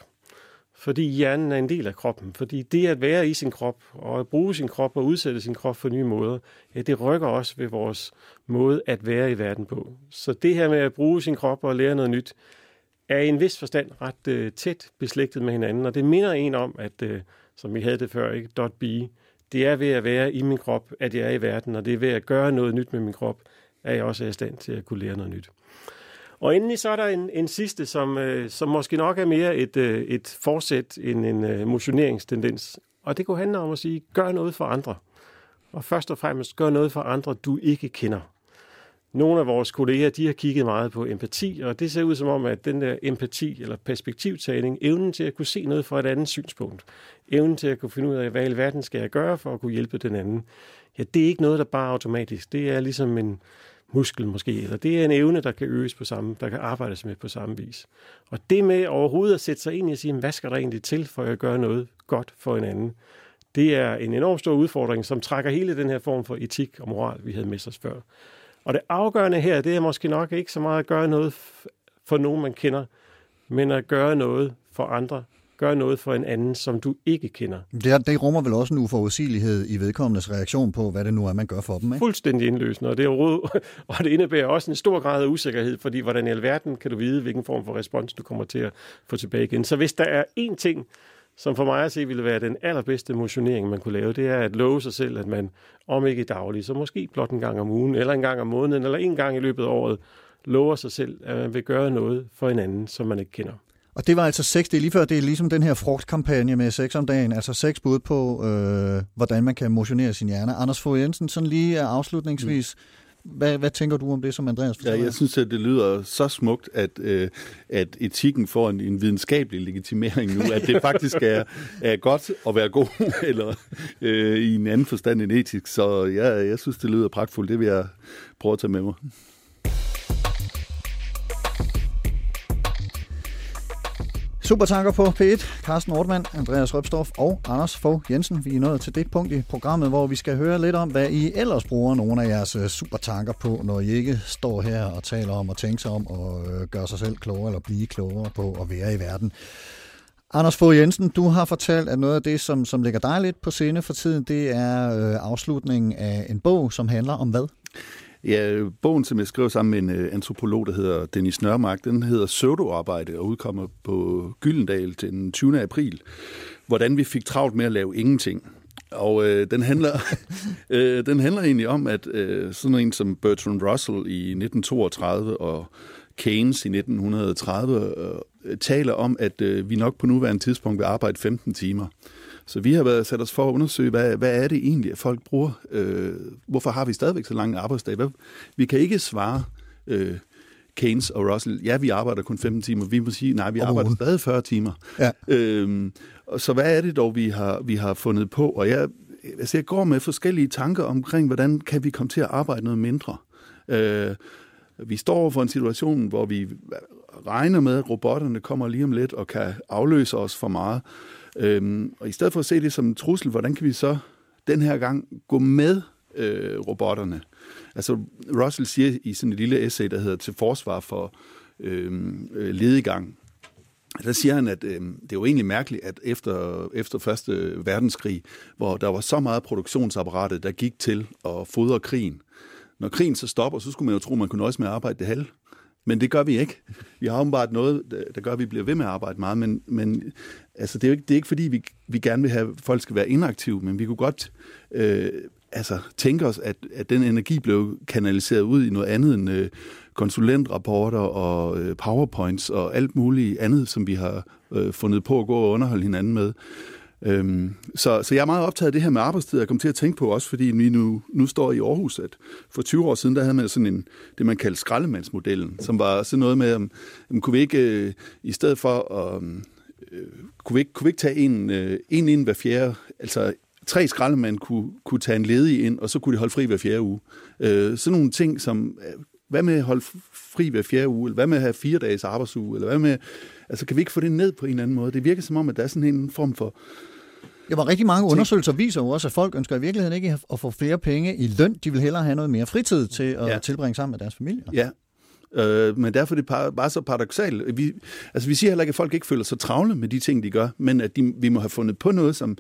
Fordi hjernen er en del af kroppen. Fordi det at være i sin krop, og at bruge sin krop og udsætte sin krop for nye måder, ja, det rykker også ved vores måde at være i verden på. Så det her med at bruge sin krop og lære noget nyt, er i en vis forstand ret øh, tæt beslægtet med hinanden. Og det minder en om, at, øh, som vi havde det før, ikke? Dot be, Det er ved at være i min krop, at jeg er i verden, og det er ved at gøre noget nyt med min krop, at jeg også er i stand til at kunne lære noget nyt. Og endelig så er der en, en sidste, som, øh, som måske nok er mere et, øh, et forsæt end en øh, motioneringstendens. Og det kunne handle om at sige, gør noget for andre. Og først og fremmest, gør noget for andre, du ikke kender. Nogle af vores kolleger, de har kigget meget på empati, og det ser ud som om, at den der empati eller perspektivtagning, evnen til at kunne se noget fra et andet synspunkt, evnen til at kunne finde ud af, hvad i verden skal jeg gøre for at kunne hjælpe den anden, ja, det er ikke noget, der bare er automatisk. Det er ligesom en, muskel måske, eller det er en evne, der kan øges på samme, der kan arbejdes med på samme vis. Og det med overhovedet at sætte sig ind i at sige, hvad skal der egentlig til, for at gøre noget godt for en anden, det er en enorm stor udfordring, som trækker hele den her form for etik og moral, vi havde med os før. Og det afgørende her, det er måske nok ikke så meget at gøre noget for nogen, man kender, men at gøre noget for andre, gør noget for en anden, som du ikke kender. Det, det rummer vel også en uforudsigelighed i vedkommendes reaktion på, hvad det nu er, man gør for dem, ikke? Fuldstændig indløsende, og det, er, og det indebærer også en stor grad af usikkerhed, fordi hvordan i alverden kan du vide, hvilken form for respons du kommer til at få tilbage igen. Så hvis der er én ting, som for mig at se ville være den allerbedste motionering, man kunne lave, det er at love sig selv, at man, om ikke i daglig, så måske blot en gang om ugen, eller en gang om måneden, eller en gang i løbet af året, lover sig selv, at man vil gøre noget for en anden, som man ikke kender. Og det var altså seks, det er lige før, det er ligesom den her frugtkampagne med seks om dagen, altså seks bud på, øh, hvordan man kan motionere sin hjerne. Anders Fogh Jensen, sådan lige afslutningsvis, mm. hvad, hvad tænker du om det, som Andreas fortæller? Ja, jeg synes, at det lyder så smukt, at, øh, at etikken får en, en videnskabelig legitimering nu, at det faktisk er, er godt at være god, eller øh, i en anden forstand end etisk. Så ja, jeg synes, det lyder pragtfuldt. Det vil jeg prøve at tage med mig. Supertanker på P1. Carsten Ortmann, Andreas Røbstorff og Anders Fogh Jensen. Vi er nået til det punkt i programmet, hvor vi skal høre lidt om, hvad I ellers bruger nogle af jeres øh, supertanker på, når I ikke står her og taler om at tænke sig om at øh, gøre sig selv klogere eller blive klogere på at være i verden. Anders Fogh Jensen, du har fortalt, at noget af det, som, som ligger dig lidt på scene for tiden, det er øh, afslutningen af en bog, som handler om hvad? Ja, bogen, som jeg skrev sammen med en uh, antropolog, der hedder Dennis Nørmark, den hedder Pseudoarbejde og udkommer på Gyldendal til den 20. april. Hvordan vi fik travlt med at lave ingenting. Og øh, den, handler, øh, den handler egentlig om, at øh, sådan en som Bertrand Russell i 1932 og Keynes i 1930 øh, taler om, at øh, vi nok på nuværende tidspunkt vil arbejde 15 timer. Så vi har været sat os for at undersøge, hvad, hvad er det egentlig, at folk bruger? Øh, hvorfor har vi stadigvæk så lange arbejdsdage? Hvad, vi kan ikke svare øh, Keynes og Russell, ja, vi arbejder kun 15 timer. Vi må sige, nej, vi arbejder stadig 40 timer. Ja. Øh, så hvad er det dog, vi har, vi har fundet på? Og jeg, altså, jeg går med forskellige tanker omkring, hvordan kan vi komme til at arbejde noget mindre? Øh, vi står for en situation, hvor vi regner med, at robotterne kommer lige om lidt og kan afløse os for meget. Øhm, og i stedet for at se det som en trussel, hvordan kan vi så den her gang gå med øh, robotterne? Altså Russell siger i sådan et lille essay, der hedder Til forsvar for øhm, øh, ledigang, der siger han, at øh, det er jo egentlig mærkeligt, at efter, efter Første Verdenskrig, hvor der var så meget produktionsapparatet, der gik til at fodre krigen, når krigen så stopper, så skulle man jo tro, at man kunne nøjes med at arbejde det halve. Men det gør vi ikke. Vi har åbenbart noget, der gør, at vi bliver ved med at arbejde meget, men, men altså, det, er jo ikke, det er ikke fordi, vi, vi gerne vil have, at folk skal være inaktive, men vi kunne godt øh, altså, tænke os, at, at den energi blev kanaliseret ud i noget andet end øh, konsulentrapporter og øh, powerpoints og alt muligt andet, som vi har øh, fundet på at gå og underholde hinanden med. Øhm, så, så jeg er meget optaget af det her med arbejdstid, jeg kom til at tænke på også, fordi vi nu, nu står i Aarhus, at for 20 år siden, der havde man sådan en, det man kaldte skraldemandsmodellen, som var sådan noget med, om, om kunne vi ikke, øh, i stedet for at, øhm, øh, kunne, vi ikke, kunne vi ikke tage en, øh, en ind hver fjerde, altså tre skraldemand kunne, kunne tage en ledig ind, og så kunne de holde fri hver fjerde uge. Øh, sådan nogle ting som, øh, hvad med at holde fri hver fjerde uge, eller hvad med at have fire dages arbejdsuge, eller hvad med, altså kan vi ikke få det ned på en eller anden måde? Det virker som om, at der er sådan en form for, Ja, var rigtig mange undersøgelser viser jo også, at folk ønsker i virkeligheden ikke at få flere penge i løn. De vil hellere have noget mere fritid til at ja. tilbringe sammen med deres familie. Ja, Øh, men derfor er det bare så paradoxalt. Vi, altså, vi siger heller ikke, at folk ikke føler sig travle med de ting, de gør, men at de, vi må have fundet på noget, som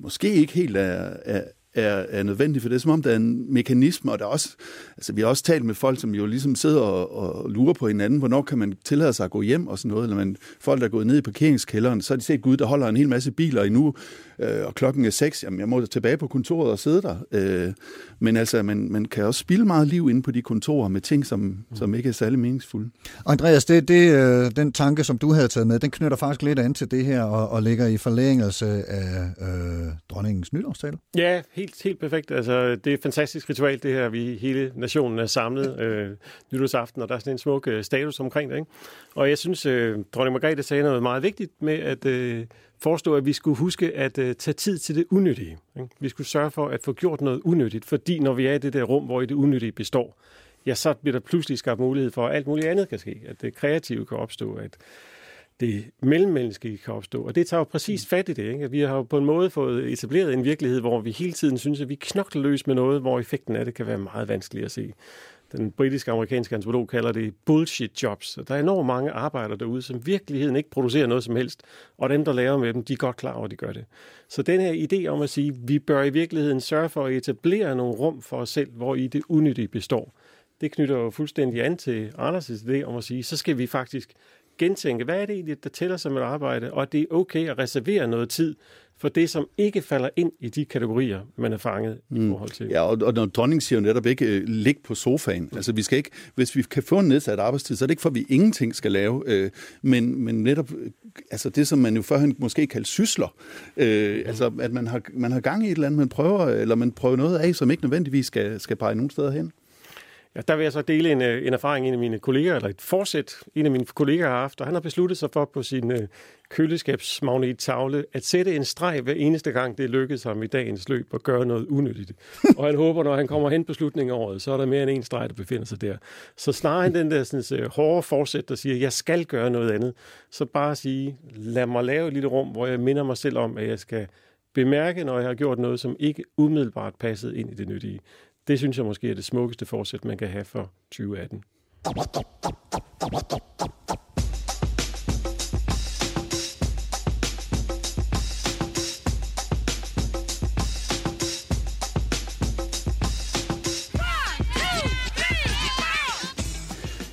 måske ikke helt er, er, er, er nødvendigt, for det er som om, der er en mekanisme, og der er også, altså vi har også talt med folk, som jo ligesom sidder og, og lurer på hinanden, hvornår kan man tillade sig at gå hjem og sådan noget, eller man, folk, der er gået ned i parkeringskælderen, så har de set Gud, der holder en hel masse biler, og nu øh, og klokken er seks, jamen jeg må tilbage på kontoret og sidde der. Øh, men altså, man, man kan også spille meget liv inde på de kontorer med ting, som, som ikke er særlig meningsfulde. Og Andreas, det, det, øh, den tanke, som du havde taget med, den knytter faktisk lidt an til det her, og, og ligger i forlængelse af øh, dronningens nytårstale. Ja, helt, helt perfekt. Altså, det er et fantastisk ritual, det her. Vi hele nationen er samlet øh, nytårsaften, og der er sådan en smuk øh, status omkring det. Ikke? Og jeg synes, øh, dronning Margrethe sagde noget meget vigtigt med at øh, forestå, at vi skulle huske at øh, tage tid til det unyttige. Ikke? Vi skulle sørge for at få gjort noget unyttigt, fordi når vi er i det der rum, hvor i det unyttige består, ja, så bliver der pludselig skabt mulighed for, at alt muligt andet kan ske. At det kreative kan opstå, at det mellemmenneskelige kan opstå. Og det tager jo præcis fat i det. Ikke? At Vi har jo på en måde fået etableret en virkelighed, hvor vi hele tiden synes, at vi knokler løs med noget, hvor effekten af det kan være meget vanskelig at se. Den britiske amerikanske antropolog kalder det bullshit jobs. Der er enormt mange arbejdere derude, som virkeligheden ikke producerer noget som helst, og dem, der laver med dem, de er godt klar over, at de gør det. Så den her idé om at sige, at vi bør i virkeligheden sørge for at etablere nogle rum for os selv, hvor i det unyttige består, det knytter jo fuldstændig an til Anders' idé om at sige, så skal vi faktisk gentænke, hvad er det egentlig, der tæller som et arbejde, og at det er okay at reservere noget tid for det, som ikke falder ind i de kategorier, man er fanget mm. i forhold til. Ja, og, og når dronningen siger netop ikke, øh, lig på sofaen. Altså, vi skal ikke, hvis vi kan få en nedsat arbejdstid, så er det ikke for, at vi ingenting skal lave, øh, men, men netop øh, altså det, som man jo førhen måske kaldte sysler. Øh, altså, at man har, man har gang i et eller andet, man prøver, eller man prøver noget af, som ikke nødvendigvis skal, skal pege nogen steder hen. Ja, der vil jeg så dele en, øh, en erfaring, en af mine kolleger, eller et forsæt, en af mine kolleger har haft, og han har besluttet sig for på sin øh, køleskabsmagnettavle at sætte en streg hver eneste gang, det lykkedes ham i dagens løb at gøre noget unødigt. og han håber, når han kommer hen på slutningen af året, så er der mere end en streg, der befinder sig der. Så snarere end den der sådan, øh, hårde forsæt, der siger, jeg skal gøre noget andet, så bare sige, lad mig lave et lille rum, hvor jeg minder mig selv om, at jeg skal bemærke, når jeg har gjort noget, som ikke umiddelbart passede ind i det nyttige. Det synes jeg måske er det smukkeste forsæt, man kan have for 2018.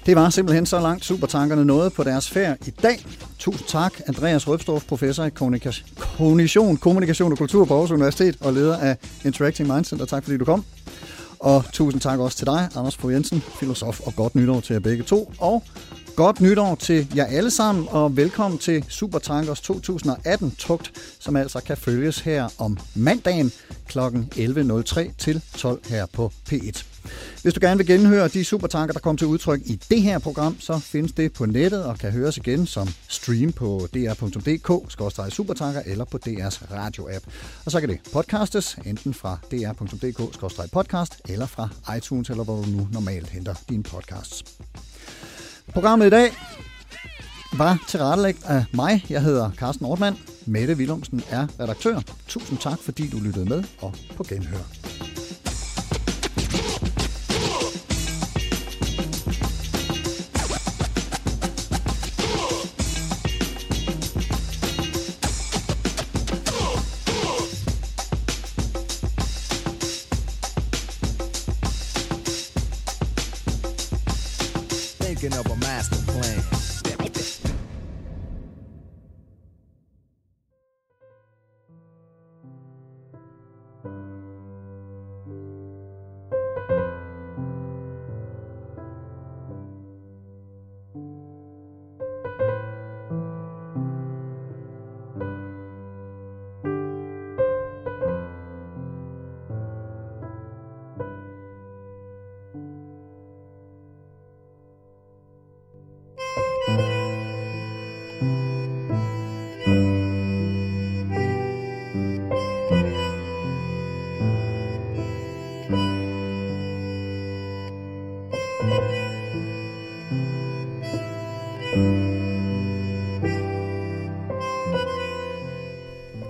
Det var simpelthen så langt supertankerne nåede på deres færd i dag. Tusind tak, Andreas Røbstorff, professor i kognition, kommunikation og kultur på Aarhus Universitet og leder af Interacting Mind Center. Tak fordi du kom. Og tusind tak også til dig, Anders Fogh Jensen, filosof, og godt nytår til jer begge to. Og godt nytår til jer alle sammen, og velkommen til Supertankers 2018-tugt, som altså kan følges her om mandagen kl. 11.03 til 12 her på P1. Hvis du gerne vil genhøre de supertanker, der kom til udtryk i det her program, så findes det på nettet og kan høres igen som stream på dr.dk-supertanker eller på DR's radio-app. Og så kan det podcastes enten fra dr.dk-podcast eller fra iTunes, eller hvor du nu normalt henter dine podcasts. Programmet i dag var tilrettelægt af mig. Jeg hedder Carsten Ortmann. Mette Willumsen er redaktør. Tusind tak, fordi du lyttede med, og på genhør.